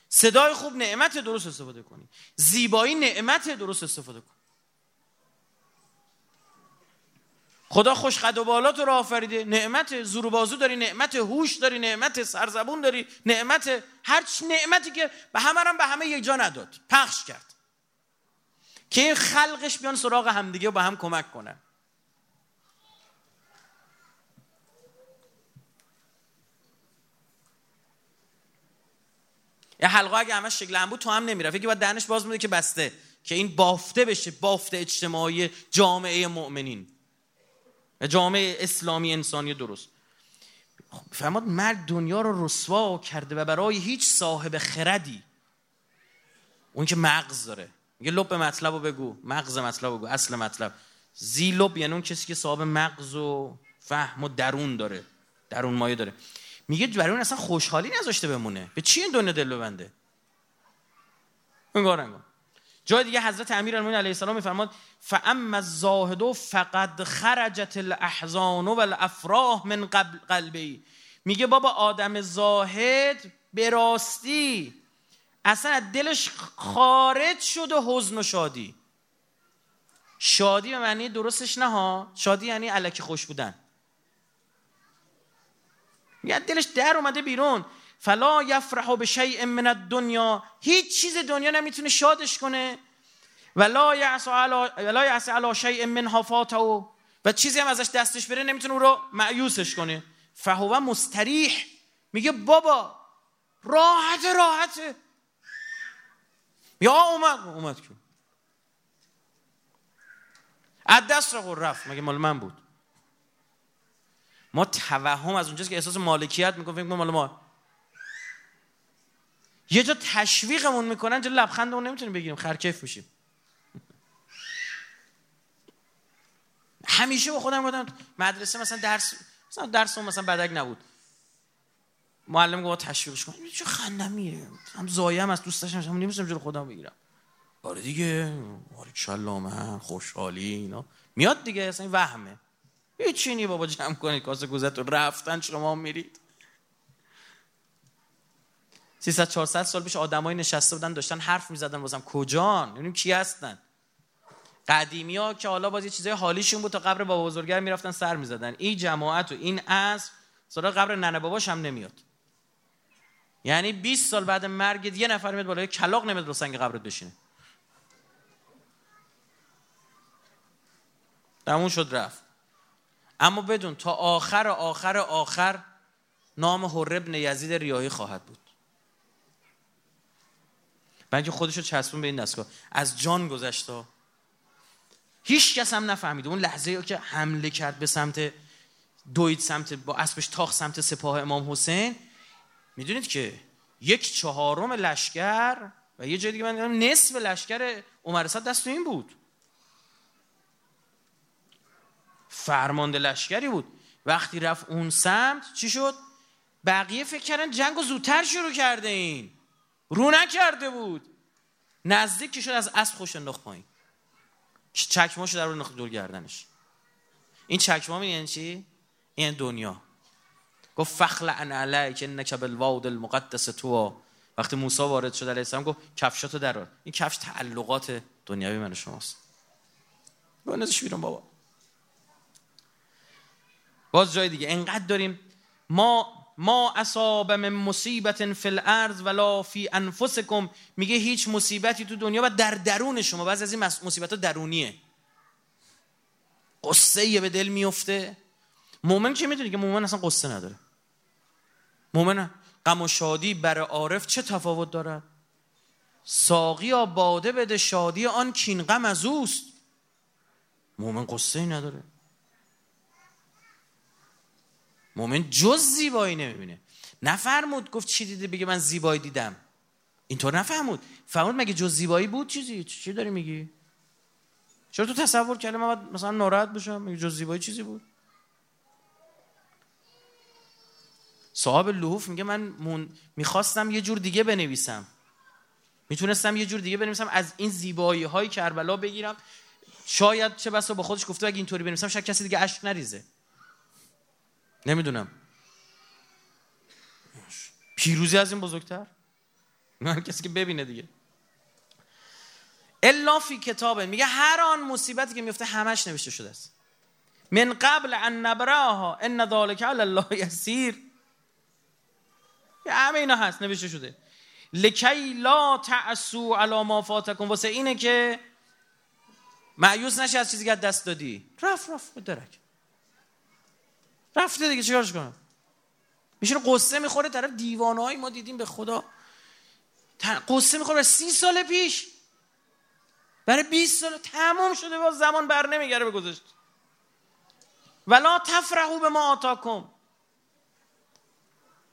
صدای خوب نعمت درست استفاده کنی. زیبایی نعمت درست استفاده کنی. خدا خوش قد و بالا تو رو آفریده. نعمت زور بازو داری نعمت هوش داری نعمت سرزبون داری نعمت هر نعمتی که به همه هم به همه یک جا نداد. پخش کرد. که خلقش بیان سراغ همدیگه و به هم کمک کنن. یه حلقه اگه همش شکل بود تو هم نمی‌رفت. که باید دهنش باز میده که بسته که این بافته بشه بافته اجتماعی جامعه مؤمنین. جامعه اسلامی انسانی درست. فرماد مرد دنیا رو رسوا کرده و برای هیچ صاحب خردی. اون که مغز داره. میگه لب مطلب رو بگو. مغز مطلب بگو. اصل مطلب. زی لب یعنی اون کسی که صاحب مغز و فهم و درون داره. درون مایه داره. میگه برای اون اصلا خوشحالی نذاشته بمونه. به چی این دنیا دل ببنده؟ انگار انگار. جای دیگه حضرت امیر المومنین علیه السلام میفرماد فاما الزاهد فقد خرجت الاحزان والافراح من قبل قلبی. میگه بابا آدم زاهد به راستی اصلا از دلش خارج شد و حزن و شادی. شادی به معنی درستش نه ها. شادی یعنی علکی خوش بودن. میگه دلش در اومده بیرون. فلا یفرح به شیء من الدنیا. هیچ چیز دنیا نمی‌تونه شادش کنه. ولا یعص علی ولا یعص علی شیء فاته و چیزی هم ازش دستش بره نمی‌تونه او رو معیوسش کنه. فهو مستریح. میگه بابا راحت راحته یا اومد اومد که. از دست رو رفت. مگه مال من بود؟ ما توهم از اونجاست که احساس مالکیت می‌کنیم فکر مال ما. یه جا تشویقمون می‌کنن جا لبخندمون نمی‌تونیم بگیریم خرکف میشیم. همیشه با خودم بودم مدرسه مثلا درس مثلا درس مثلا بدک نبود. معلم گفت تشویقش کن. چه خندمیه؟ هم زایم از دوست داشتم هم نمیستم جلو خودم بگیرم. آره دیگه آره من خوشحالی اینا. میاد دیگه اصلا وهمه. هیچی نی بابا جمع کنید کاسه گوزت رو رفتن شما میرید. 300 400 سال پیش آدمایی نشسته بودن داشتن حرف می‌زدن بازم کجان؟ ببینیم کی هستن؟ قدیمی ها که حالا باز یه چیزای حالیشون بود تا قبر بابا بزرگتر می‌رفتن سر می‌زدن. این جماعت و این از سراغ قبر ننه باباش هم نمیاد. یعنی 20 سال بعد مرگ یه نفر میاد بالای کلاق نمیاد رو سنگ قبرت بشینه. تموم شد رفت. اما بدون تا آخر آخر آخر نام حر ابن یزید ریاهی خواهد بود. بلکه خودش رو چسبون به این دستگاه. از جان گذشت هیچ کس هم نفهمید اون لحظه که حمله کرد به سمت دوید سمت با اسبش تاخ سمت سپاه امام حسین. می‌دونید که یک چهارم لشکر و یه جای دیگه من نصف لشکر عمر دست این بود. فرمانده لشکری بود. وقتی رفت اون سمت چی شد؟ بقیه فکر کردن جنگ رو زودتر شروع کرده این. رو نکرده بود. نزدیک شد از اسب خوش انداخت پایین. چکماشو در رو دور گردنش. این چکما یعنی چی؟ این دنیا. گفت فخل ان علیک انک بالواد المقدس تو. وقتی موسی وارد شد علیه السلام گفت کفشاتو درار این کفش تعلقات دنیوی من شماست. بنزش بیرون بابا. باز جای دیگه. انقدر داریم. ما ما اصاب من مصیبت فی الارض ولا فی انفسکم. میگه هیچ مصیبتی تو دنیا و در درون شما. بعضی از این مصیبت ها درونیه. قصه به دل میفته. مومن چه می‌دونی که مومن اصلا قصه نداره. مومن غم و شادی بر عارف چه تفاوت دارد؟ ساقی باده بده شادی آن کین غم از اوست. مومن قصه نداره. مومن جز زیبایی نمی‌بینه. نفرمود گفت چی دیده؟ بگه من زیبایی دیدم. اینطور نفهمود. فهمود مگه جز زیبایی بود؟ چیزی؟ چی داری میگی؟ چرا تو تصور کردی من مثلا ناراحت بشم؟ مگه جز زیبایی چیزی بود؟ صاحب لحوف میگه من مون... می‌خواستم یه جور دیگه بنویسم. می‌تونستم یه جور دیگه بنویسم از این زیبایی های کربلا بگیرم. شاید چه بسا با خودش گفته اگه اینطوری بنویسم شاید کسی دیگه اشک نریزه. نمی‌دونم. پیروزی از این بزرگتر؟ هر کسی که ببینه دیگه. الا فی کتابه میگه هر آن مصیبتی که میفته همش نوشته شده است. من قبل ان نبراها ان ذلک علی الله یسیر. همه اینا هست نوشته شده. لکی لا تعسو علی ما فاتکم. واسه اینه که معیوس نشی از چیزی که دست دادی. رفت به درک. رفته دیگه چیکارش کنم؟ میشه قصه می‌خوره طرف دیوانه ما دیدیم به خدا. قصه می‌خوره سی سال پیش. برای 20 سال تمام شده و زمان بر نمیگره به ولا تفرحو به ما آتاکم.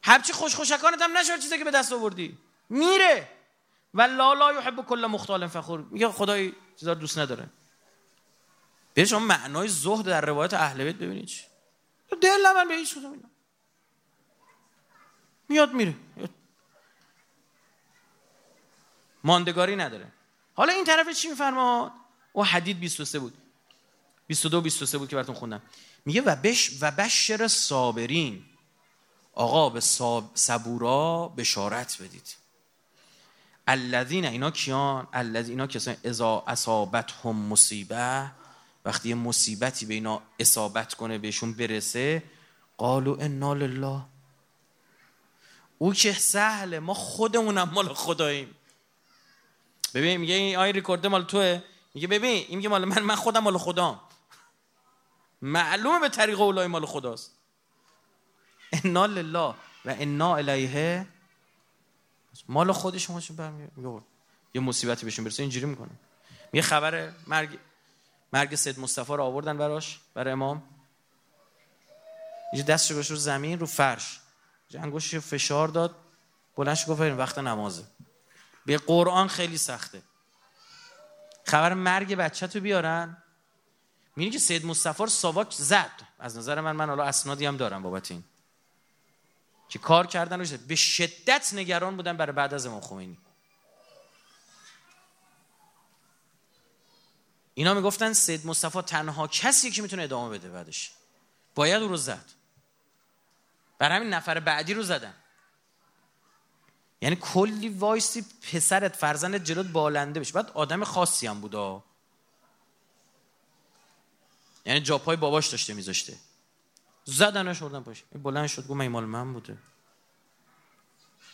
هرچی خوش خوشکانت هم نشد چیزی که به دست آوردی. میره. و لا لا یحب کل مختال فخور. میگه خدای چیزا دوست نداره. به شما معنای زهد در روایت اهل بیت ببینید دل من به هیچ کدوم میاد میره. ماندگاری نداره. حالا این طرف چی میفرماد؟ او حدید 23 بود. 22 23 بود که براتون خوندم. میگه و بش و بشر صابرین. آقا به صبورا بشارت بدید. الذین اینا کیان؟ الذین اینا کسان اذا اصابتهم مصیبه وقتی یه مصیبتی به اینا اصابت کنه بهشون برسه قالو انا لله. او که سهله ما خودمونم مال خداییم. ببین میگه این آی ریکورد مال توه. میگه ببین این میگه مال من من خودم مال خدام. معلومه به طریق اولای مال خداست. انا لله و انا الیه مال خود شما چون برمیگه یه مصیبتی بهشون برسه اینجوری می‌کنه. یه خبر مرگ مرگ سید مصطفی رو آوردن براش برای امام. یه دستش گوش رو زمین رو فرش. انگوشش فشار داد. بلندش گفت وقت نمازه. به قرآن خیلی سخته. خبر مرگ بچه تو بیارن. می‌بینی که سید مصطفی رو ساواک زد. از نظر من من حالا اسنادی هم دارم بابت این. که کار کردن رو به شدت نگران بودن برای بعد از امام خمینی. اینا می‌گفتن سید مصطفی تنها کسی که می‌تونه ادامه بده بعدش. باید او رو زد. برای همین نفر بعدی رو زدن. یعنی کلی وایسی پسرت فرزندت جلوت بالنده بشه. بعد آدم خاصی هم بودا یعنی جاپای باباش داشته میذاشته. زدنش باشه این بلند شد گفت مال من بوده.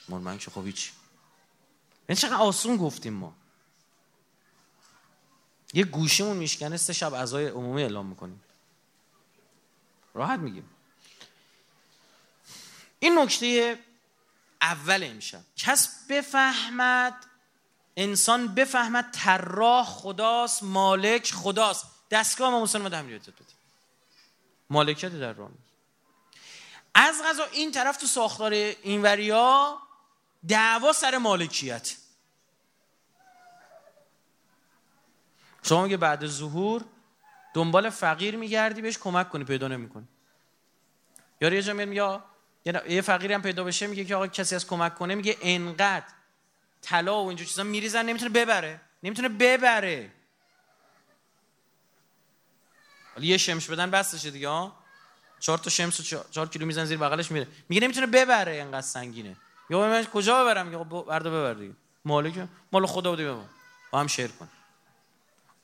مال من که خب هیچ یعنی چقدر آسون گفتیم ما. یه گوشمون میشکنه سه شب اعضای عمومی اعلام می‌کنیم. راحت میگیم. این نکته اول امشب. کس بفهمد انسان بفهمد طراح خداست مالک خداست. دستگاه ما مسلمان ده بده مالکیت در راه از غذا این طرف تو ساختار اینوریا دعوا سر مالکیت. شما میگه بعد ظهور دنبال فقیر میگردی بهش کمک کنی پیدا نمی‌کنی. یا یه جا میاد یه فقیری هم پیدا بشه میگه که آقا کسی از کمک کنه میگه انقدر طلا و اینجور چیزا میریزن نمی‌تونه ببره. نمی‌تونه ببره. حالا یه شمش بدن بستشه دیگه ها چهار تا شمس و چهار کیلو میزن زیر بغلش میره. میگه نمی‌تونه ببره اینقدر سنگینه. یا من کجا ببرم؟ میگه بردا ببر دیگه. مالک مال خدا بوده بابا با هم شیر کن.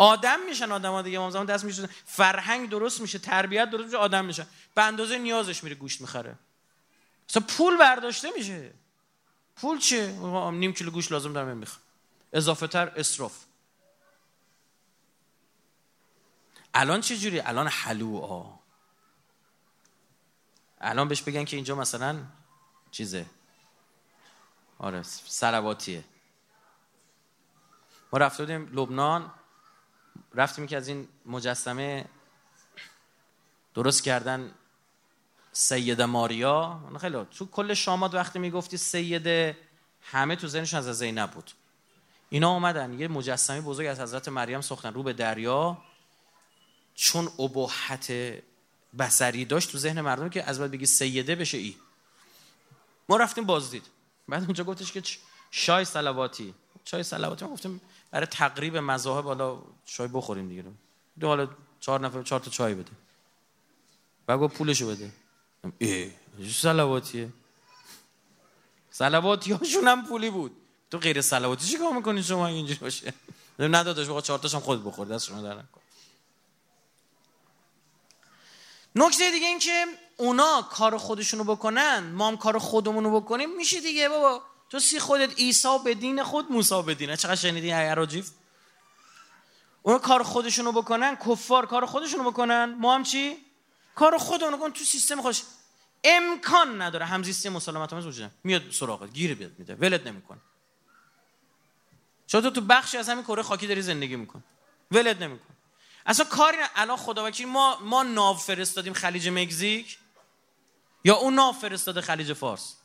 آدم میشن آدم دیگه ما دست میشه فرهنگ درست میشه تربیت درست میشه آدم میشن. به اندازه نیازش میره گوشت می‌خره. اصلا پول برداشته میشه. پول چه نیم کیلو گوش لازم دارم می‌خوام اضافه تر اسراف. الان چه جوری؟ الان حلوعا. الان بهش بگن که اینجا مثلا چیزه؟ آره سلواتیه. ما رفته بودیم لبنان. رفتیم که از این مجسمه درست کردن سید ماریا. خیلی تو کل شامات وقتی می‌گفتی سید همه تو ذهنشون از زینب بود اینا اومدن. یه مجسمه بزرگ از حضرت مریم ساختن رو به دریا. چون ابهت بسری داشت تو ذهن مردم که از باید بگی سیده بشه ای. ما رفتیم بازدید. بعد اونجا گفتش که شای سلواتی چای سلواتی ما گفتیم برای تقریب مذاهب حالا چای بخوریم دیگه. دو حالا چهار نفر چهار تا چای بده. بعد گفت پولشو بده. ای سلواتیه سلواتی هاشون هم پولی بود. تو غیر سلواتی چی کار می‌کنی شما اینجوری باشه؟ نداداش بخواه چهار تاشم خود بخور دست شما در نکن. نکته دیگه این که اونا کار خودشونو بکنن ما هم کار خودمونو بکنیم میشه دیگه بابا. تو سی خودت ایسا به دین خود موسا به دینه چقدر شنیدی عراجیف اونا کار خودشونو بکنن کفار کار خودشونو بکنن. ما هم چی؟ کار خودمون کن تو سیستم خوش امکان نداره همزیستی مسالمت آمیز وجود میاد سراغت گیر بیاد میده. ولت نمی‌کنه چون تو تو بخشی از همین کره خاکی داری زندگی میکن ولت نمیکن. اصلا کاری نه. الان خدا وکیل ما ما ناو فرستادیم خلیج مکزیک؟ یا اون ناو فرستاده خلیج فارس؟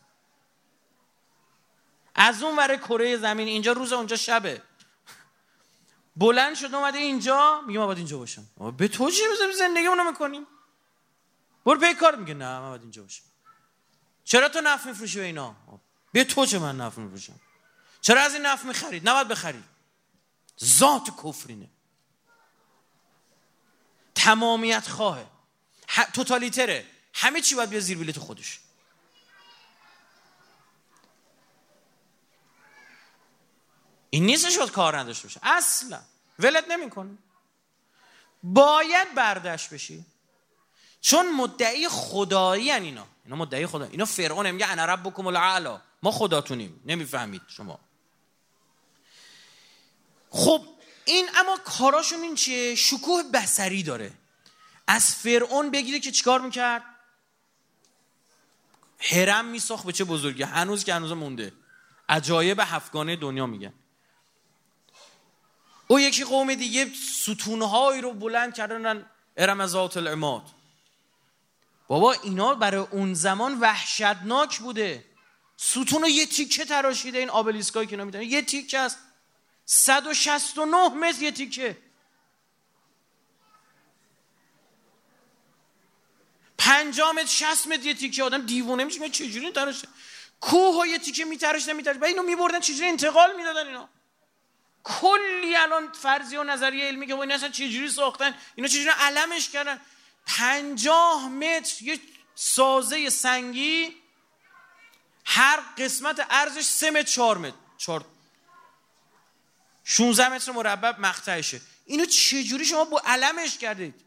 از اون ور کره زمین. اینجا روز اونجا شبه. بلند شد اومده اینجا. میگه ما باید اینجا باشم به تو چی زندگی اونو می‌کنیم؟ برو پی کار. میگه نه من باید اینجا باشم چرا تو نفت میفروشی به اینا؟ به تو چه من نفت میفروشم؟ چرا از این نفت می‌خرید؟ نباید بخرید. ذات کفرینه. تمامیت خواه توتالیتره. همه چی باید بیا زیر بیلت خودش. این نیستش باید کار نداشته باشه. اصلا. ولت نمی‌کنه. باید برداشت بشی. چون مدعی خدایی هن اینا. اینا مدعی خدا. اینا فرعون میگه انا ربکم الاعلا ما خداتونیم. نمی‌فهمید شما. خب این اما کاراشون این چیه؟ شکوه بسری داره. از فرعون بگیره که چیکار می‌کرد؟ هرم میساخت به چه بزرگی؟ هنوز که هنوز مونده. عجایب هفتگانه دنیا میگن. او یکی قوم دیگه ستونهایی رو بلند کردن ارم ذات العماد. بابا اینا برای اون زمان وحشتناک بوده. ستون رو یه تیکه تراشیده این آبلیسکایی که نمی‌دونن یه تیکه است. 169 متر یه تیکه. پنجاه متر شست متر یه تیکه. آدم دیوونه میشه. چجوری تراشه کوه و یه تیکه میترش نمیترش و اینو میبردن چجوری انتقال می‌دادن اینا؟ کلی الان فرضی و نظریه علمی که این اصلا چجوری ساختن؟ اینا چجوری علمش کردن؟ پنجاه متر یه سازه سنگی هر قسمت ارزش سه متر چهار متر چهار 16 متر مربع مقطعشه. اینو چجوری شما با علمش کردید؟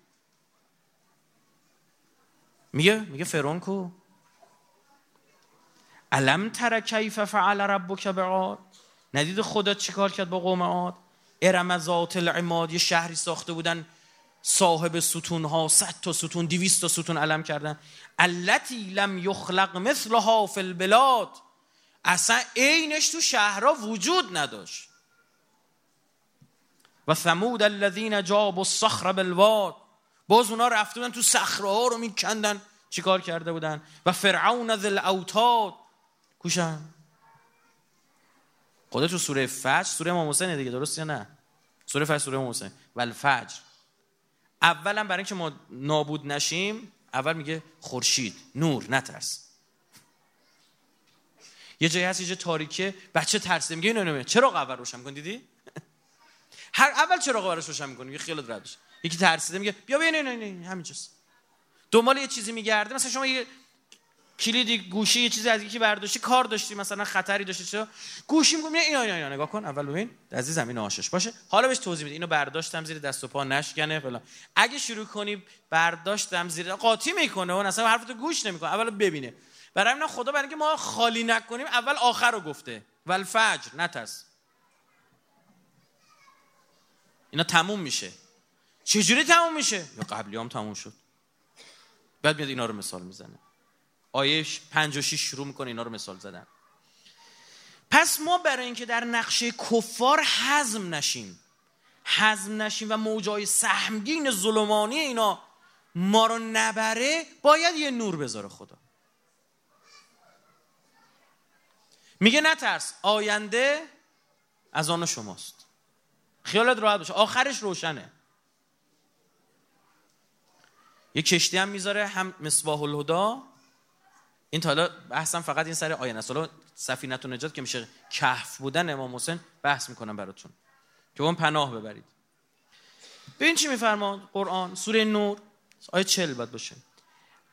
میگه میگه فرعون کو علم تر کیف فعل ربک بعاد؟ ندید خدا چیکار کرد با قوم عاد؟ ارم ذات العماد یه شهری ساخته بودن صاحب ستون ها صد تا ستون دویست تا ستون علم کردن. التی لم یخلق مثلها فی البلاد. اصلا عینش تو شهرها وجود نداشت. و ثمود الذین جابوا الصخر بالواد. باز اونا رفته بودن تو صخره ها رو میکندن. چیکار کرده بودن؟ و فرعون ذل اوتاد کوشن. خدا تو سوره فجر سوره امام حسین دیگه درست یا نه؟ سوره فجر سوره امام حسین. و الفجر اولا برای اینکه ما نابود نشیم اول میگه خورشید نور نترس. یه جایی هست یه جای تاریکه بچه ترسیده میگه اینو نمیه چرا اول روشن کن دیدی؟ هر اول چرا براش روشن می‌کنی؟ میگه خیالت رد یکی ترسیده میگه بیا بیا نه نه همینجاست. دنبال یه چیزی میگرده مثلا شما یه کلیدی گوشی یه چیزی از یکی برداشتی کار داشتی مثلا خطری داشتی چرا؟ گوشی میگم اینا اینا اینا نگاه کن. اول ببین عزیزم اینو آشش باشه. حالا بهش توضیح میده اینو برداشتم زیر دست و پا نشکنه فلان. اگه شروع کنی برداشتم زیر قاطی می‌کنه اون اصلا حرفتو گوش نمی‌کنه. اول ببینه. برای همین خدا برای اینکه ما خالی نکنیم اول آخر رو گفته. ول فجر نترس اینا تموم میشه. چجوری تموم میشه؟ یا قبلی هم تموم شد. بعد میاد اینا رو مثال می‌زنه. آیه 5 و 6 شروع می‌کنه اینا رو مثال زدن. پس ما برای اینکه در نقشه کفار حزم نشیم حزم نشیم و موجای سهمگین ظلمانی اینا ما رو نبره باید یه نور بذاره خدا. میگه نترس آینده از آن شماست. خیالت راحت باشه آخرش روشنه. یه کشتی هم می‌ذاره هم مصباح الهدا این حالا بحثم فقط این سر آینه است. حالا سفینت و نجات که میشه کهف بودن امام حسین بحث می‌کنم براتون. که اون پناه ببرید. ببین چی میفرماد قرآن؟ سوره نور آیه 40 باید باشه.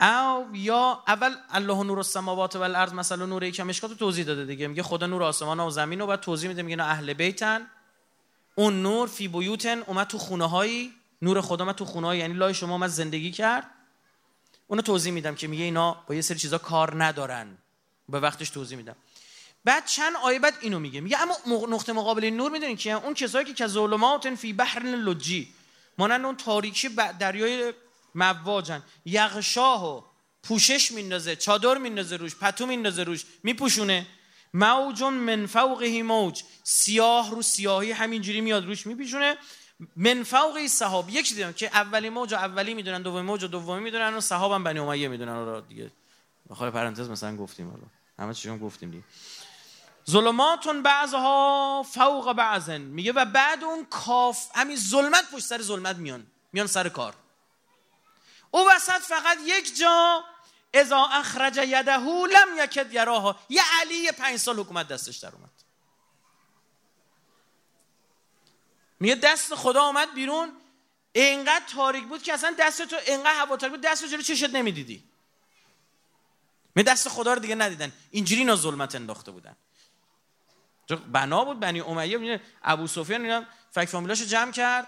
او یا اول الله نور السماوات و الارض مثلا نور یک مشکات رو توضیح داده دیگه. میگه خدا نور آسمان و زمین رو بعد توضیح میده. میگه اهل بیتن. اون نور فی بیوتن اومد تو خونه هایی نور خدا اومد تو خونه یعنی لای شما اومد زندگی کرد. اونو توضیح میدم که میگه اینا با یه سری چیزا کار ندارن. به وقتش توضیح میدم. بعد چند آیه بعد اینو میگه. میگه اما نقطه مقابل نور می‌دونین که اون کسایی که که ظلمات فی بحر لجی. مانند اون تاریکی دریای مواجن. یغشاه و پوشش میندازه چادر میندازه روش پتو میندازه روش میپوشونه. موج من فوقه موج. سیاه رو سیاهی همینجوری میاد روش میپیشونه من فوق صحاب. یک چیزی که اولی موج و اولی می‌دونن دومی موج و دومی می‌دونن و صحاب هم بنی امیه می‌دونن. رو دیگه بخاطر پرانتز مثلا گفتیم حالا. همه چیزو گفتیم دیگه. ظلماتون بعضها فوق بعضن. میگه و بعد اون کاف همین ظلمت پشت سر ظلمت میان. میان سر کار. او وسط فقط یک جا اذا اخرج یده لم یکد یراها. یه علی پنج سال حکومت دستش در اومد. میگه دست خدا آمد بیرون. اینقدر تاریک بود که اصلا دست تو اینقدر هوا تاریک بود دست جلو چشت نمی‌دیدی. می دست خدا رو دیگه ندیدن. اینجوری اینا ظلمت انداخته بودن. بنا بود؟ بنی امیه میگه ابو سفیان اینا فک فامیلاشو جمع کرد.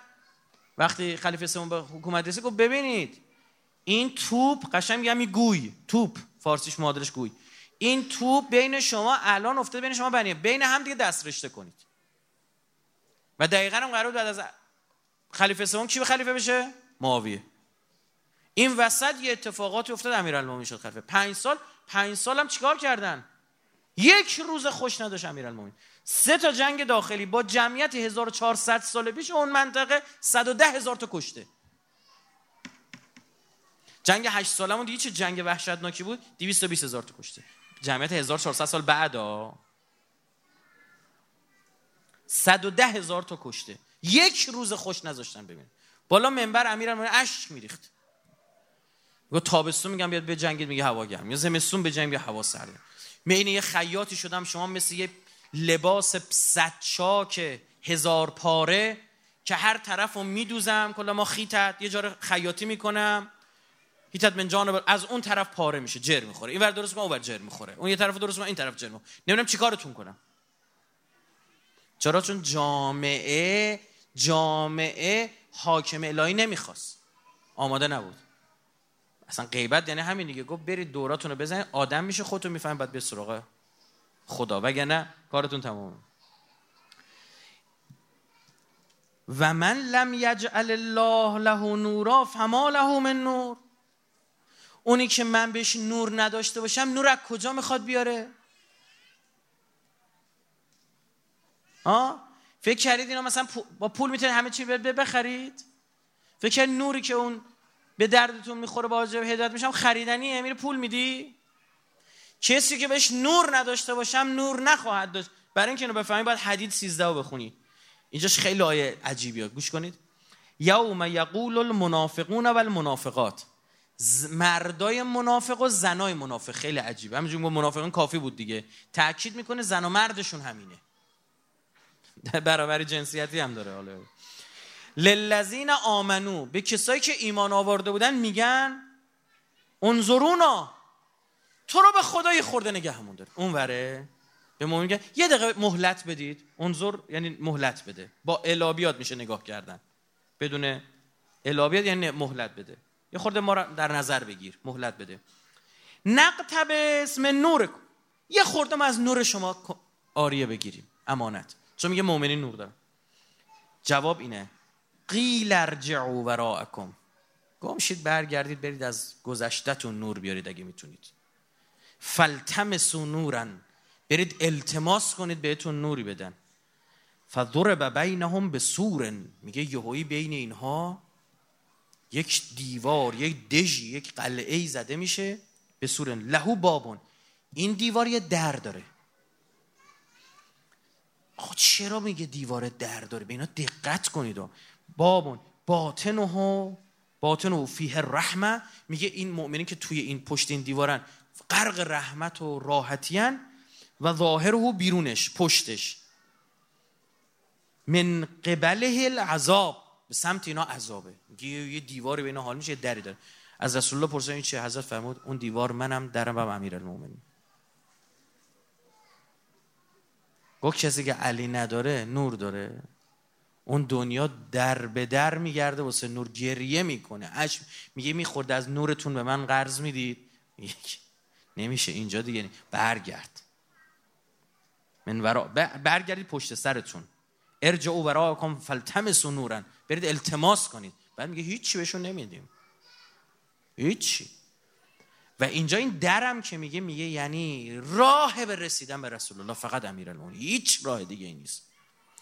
وقتی خلیفه سوم به حکومت رسید گفت ببینید این توپ قشنگ میگم گوی توپ فارسیش معادلش گوی. این توپ بین شما الان افتاده بین شما بنیه بین هم دیگه دست رشته کنید. و دقیقا هم قرار بعد از خلیفه سوم کی به خلیفه بشه؟ معاویه. این وسط یه اتفاقاتی افتاد امیرالمومنین شد خلیفه. پنج سال پنج سال هم چیکار کردن؟ یک روز خوش نداشت امیرالمومنین. سه تا جنگ داخلی با جمعیت 1400 سال پیش اون منطقه 110 هزار تا کشته. جنگ 8 سالمون دیگه چه جنگ وحشتناکی بود؟ 220 هزار تا کشته. جمعیت 1400 سال بعد ها 110 هزار تا کشته. یک روز خوش نذاشتن ببین. بالا منبر امیرم اشک میریخت. گفت تابستون میگم بیاد به جنگید میگه هوا گرم. یا زمستون به جنگ هوا سرده. من یه خیاطی شدم شما مثل یه لباس صد هزار پاره که هر طرف رو میدوزم. کلا ما خیتت یه جار خیاطی می‌کنم. هیتت من جانب از اون طرف پاره میشه جر می‌خوره. این ور درست اون ور جر می‌خوره. اون یه طرف درست این طرف جر می‌خوره. نمی‌دونم چیکارتون کنم. چرا؟ چون جامعه جامعه حاکم الهی نمی‌خواست. آماده نبود. اصلا غیبت یعنی همین دیگه. گفت برید دوراتون رو بزنید آدم میشه خودتون می‌فهمید بعد به سراغ خدا. وگرنه کارتون تمام و من لم یجعل الله له نورا فما له من نور. اونی که من بهش نور نداشته باشم نور از کجا می‌خواد بیاره؟ فکر کردید اینا مثلا با پول می‌تونید همه چی بخرید؟ فکر کردید نوری که اون به دردتون می‌خوره با هدایت میشم خریدنی میره پول میدی؟ کسی که بهش نور نداشته باشم نور نخواهد داشت. برای اینکه اینو بفهمید باید حدید 13 رو بخونی. اینجاش خیلی آیه عجیبیه. گوش کنید. یوم یقول المنافقون و المنافقات مردای منافق و زنای منافق. خیلی عجیبه. همینجوری منافقین کافی بود دیگه. تاکید می‌کنه زن و مردشون همینه. برابر جنسیتی هم داره حالا. للذین آمنو به کسایی که ایمان آورده بودن میگن انظرونا تو رو به خدای خورده نگهمون داره. اون وره به ما میگه یه دقیقه مهلت بدید. انظر یعنی مهلت بده. با الابیات میشه نگاه کردن. بدون الابیات یعنی مهلت بده. یه خورده ما در نظر بگیر. مهلت بده. نقطب اسم نور یه خورده ما از نور شما آریه بگیریم. امانت. چون میگه مؤمنین نور دارن. جواب اینه. قیل ارجعوا وراءکم. گمشید برگردید برید از گذشتهتون نور بیارید اگه می‌تونید. فلتمسوا نورن. برید التماس کنید بهتون نوری بدن. فضرب بینهم به سورن میگه یهویی بین اینها یک دیوار یک دژی یک قلعه ای زده میشه به سورن لهو بابون. این دیوار یه در داره. آخه چرا میگه دیوار در داره؟ به اینا دقت کنید بابون باطن و باطن و فیه رحمه. میگه این مؤمنین که توی این پشت این دیوارن غرق رحمت و راحتیان و ظاهر و بیرونش پشتش. من قبله العذاب. به سمت اینا عذابه. یه دیواری بین حال میشه دری داره. از رسول الله پرسید این چه؟ حضرت فرمود اون دیوار منم درم و امیرالمومنین گفت کسی که علی نداره نور داره. اون دنیا در به در میگرده واسه نور گریه می‌کنه. اش میگه می‌خورد از نورتون به من قرض می‌دید. نمیشه. اینجا دیگه برگرد. من ورا برگردید پشت سرتون. ارجعوا وراءکم فلتمسوا نورا. برید التماس کنید. بعد میگه هیچی بهشون نمیدیم. هیچی. و اینجا این درم که میگه میگه یعنی راه به رسیدن به رسول الله فقط امیرالمومنین. هیچ راه دیگه ای نیست.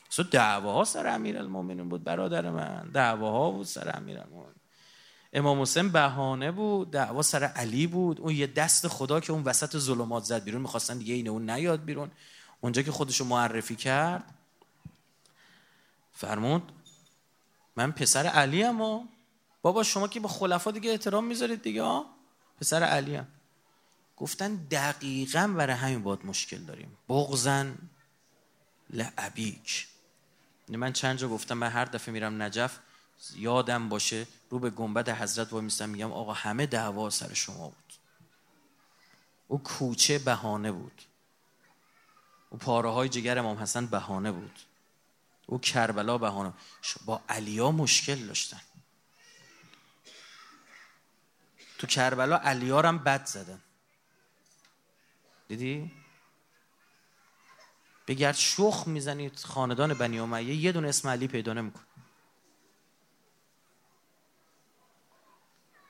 سو دعواها سر امیرالمومنین بود برادر من. دعواها بود سر امیرالمومنین. امام حسین بهانه بود دعوا سر علی بود. اون یه دست خدا که اون وسط ظلمات زد بیرون می‌خواستن دیگه اینه اون نیاد بیرون. اونجا که خودشو معرفی کرد فرمود من پسر علی اما بابا شما که به خلفا دیگه احترام می‌ذارید دیگه پسر علی هم. گفتن دقیقا برای همین باد مشکل داریم. بغزن لعبیک. یعنی من چند جا گفتم من هر دفعه میرم نجف یادم باشه رو به گنبد حضرت وای میستم میگم آقا همه دعوا سر شما بود. او کوچه بهانه بود. او پاره های جگر امام حسن بهانه بود. او کربلا بهانه با علیا مشکل داشتن. تو کربلا علیارم بد زدن دیدی؟ بگرد شخ می‌زنید خاندان بنی امیه یه دونه اسم علی پیدا نمیکن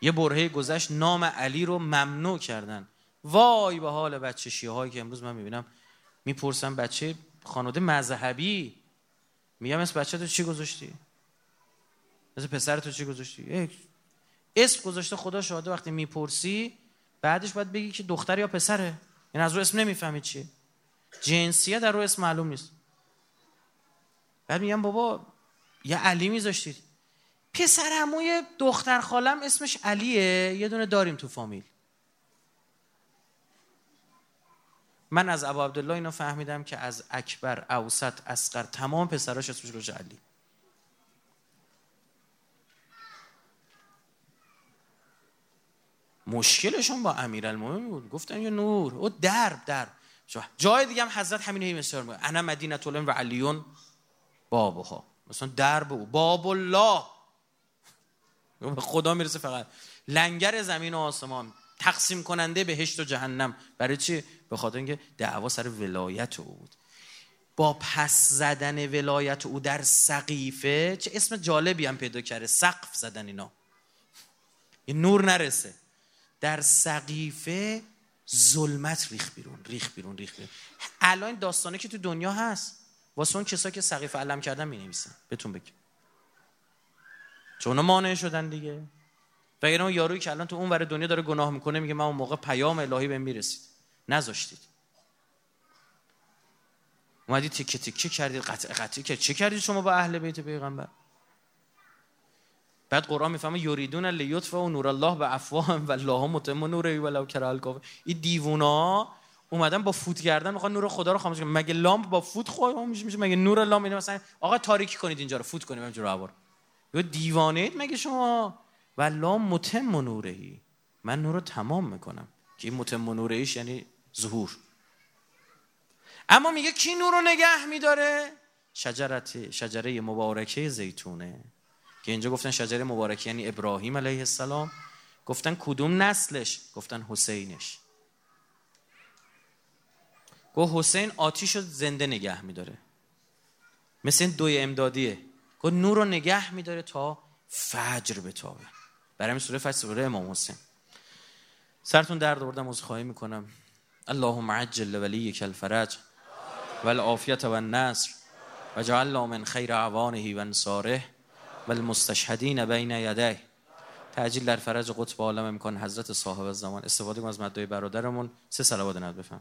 یه برهه گذشت نام علی رو ممنوع کردن. وای به حال بچه شیعه هایی که امروز من می‌بینم می‌پرسم بچه خانواده مذهبی؟ میگم اسم بچه تو چی گذاشتی؟ اسم پسر تو چی گذاشتی؟ اسم گذاشته خدا شاهده وقتی می‌پرسی بعدش باید بگی که دختر یا پسره. یعنی از رو اسم نمی‌فهمید چیه جنسیت در رو اسم معلوم نیست. بعد میگم بابا یه علی میذاشتید پسر هموی دختر خالم اسمش علیه. یه دونه داریم تو فامیل. من از ابو عبدالله اینو فهمیدم که از اکبر اوسط اسقر تمام پسراش اسمش رو علی. مشکلشون با امیرالمومنین بود. گفتن یه نور او درب درب. جای دیگه هم حضرت همین هی مثال انا مدینه و علیون بابها. مثلا درب او. باب الله خدا می‌رسه فقط. لنگر زمین و آسمان. تقسیم کننده بهشت و جهنم. برای چی؟ به خاطر اینکه دعوا سر ولایت او بود. با پس زدن ولایت او در سقیفه چه اسم جالبی هم پیدا کرده. سقف زدن اینا. این نور نرسه. در سقیفه ظلمت ریخ بیرون ریخ بیرون ریخ بیرون. الان داستانه که تو دنیا هست واسه اون کسا که سقیفه علم کردن می نویسن بهتون بگم. چون مانع شدن دیگه. و اون یارویی که الان تو اون ور دنیا داره گناه می‌کنه میگه من اون موقع پیام الهی بهم می‌رسید. نذاشتید. اومدید تیکه تیکه کردید قطع قطعی که چه کردید شما با اهل بیت پیغمبر؟ بعد قرآن می‌فهمه یریدون لیطف و نور الله به افواهم و الله متم نوره ولو کرال این دیوونا اومدن با فوت کردن می‌خوان نور خدا رو خاموش کنن. مگه لامپ با فوت خواهی میشه؟ مگه نور لامپ اینه مثلا آقا تاریکی کنید اینجا رو فوت کنیم اینجا رو عبار یا دیوانه اید مگه شما؟ و لام متم نورهی من نور رو تمام می‌کنم. که این متم نورهیش یعنی ظهور. اما میگه کی نور رو نگه میداره؟ شجرت شجره مبارکه زیتونه. که اینجا گفتن شجره مبارکه یعنی ابراهیم علیه السلام. گفتن کدوم نسلش؟ گفتن حسینش. گفت حسین آتیش رو زنده نگه میداره. مثل این دوی امدادیه. گفت نور رو نگه میداره تا فجر بتابه. برای همین سوره فجر سوره امام حسین. سرتون درد آوردم از خواهی می‌کنم. اللهم عجل ولیک الفرج والعافیت و النصر و جعل من خیر عوانه و انصاره. و المستشهدین بین یده تعجیل در فرج قطب عالم امکان حضرت صاحب الزمان. استفاده کنم از مدعای برادرمون. سه صلوات ند بفهم.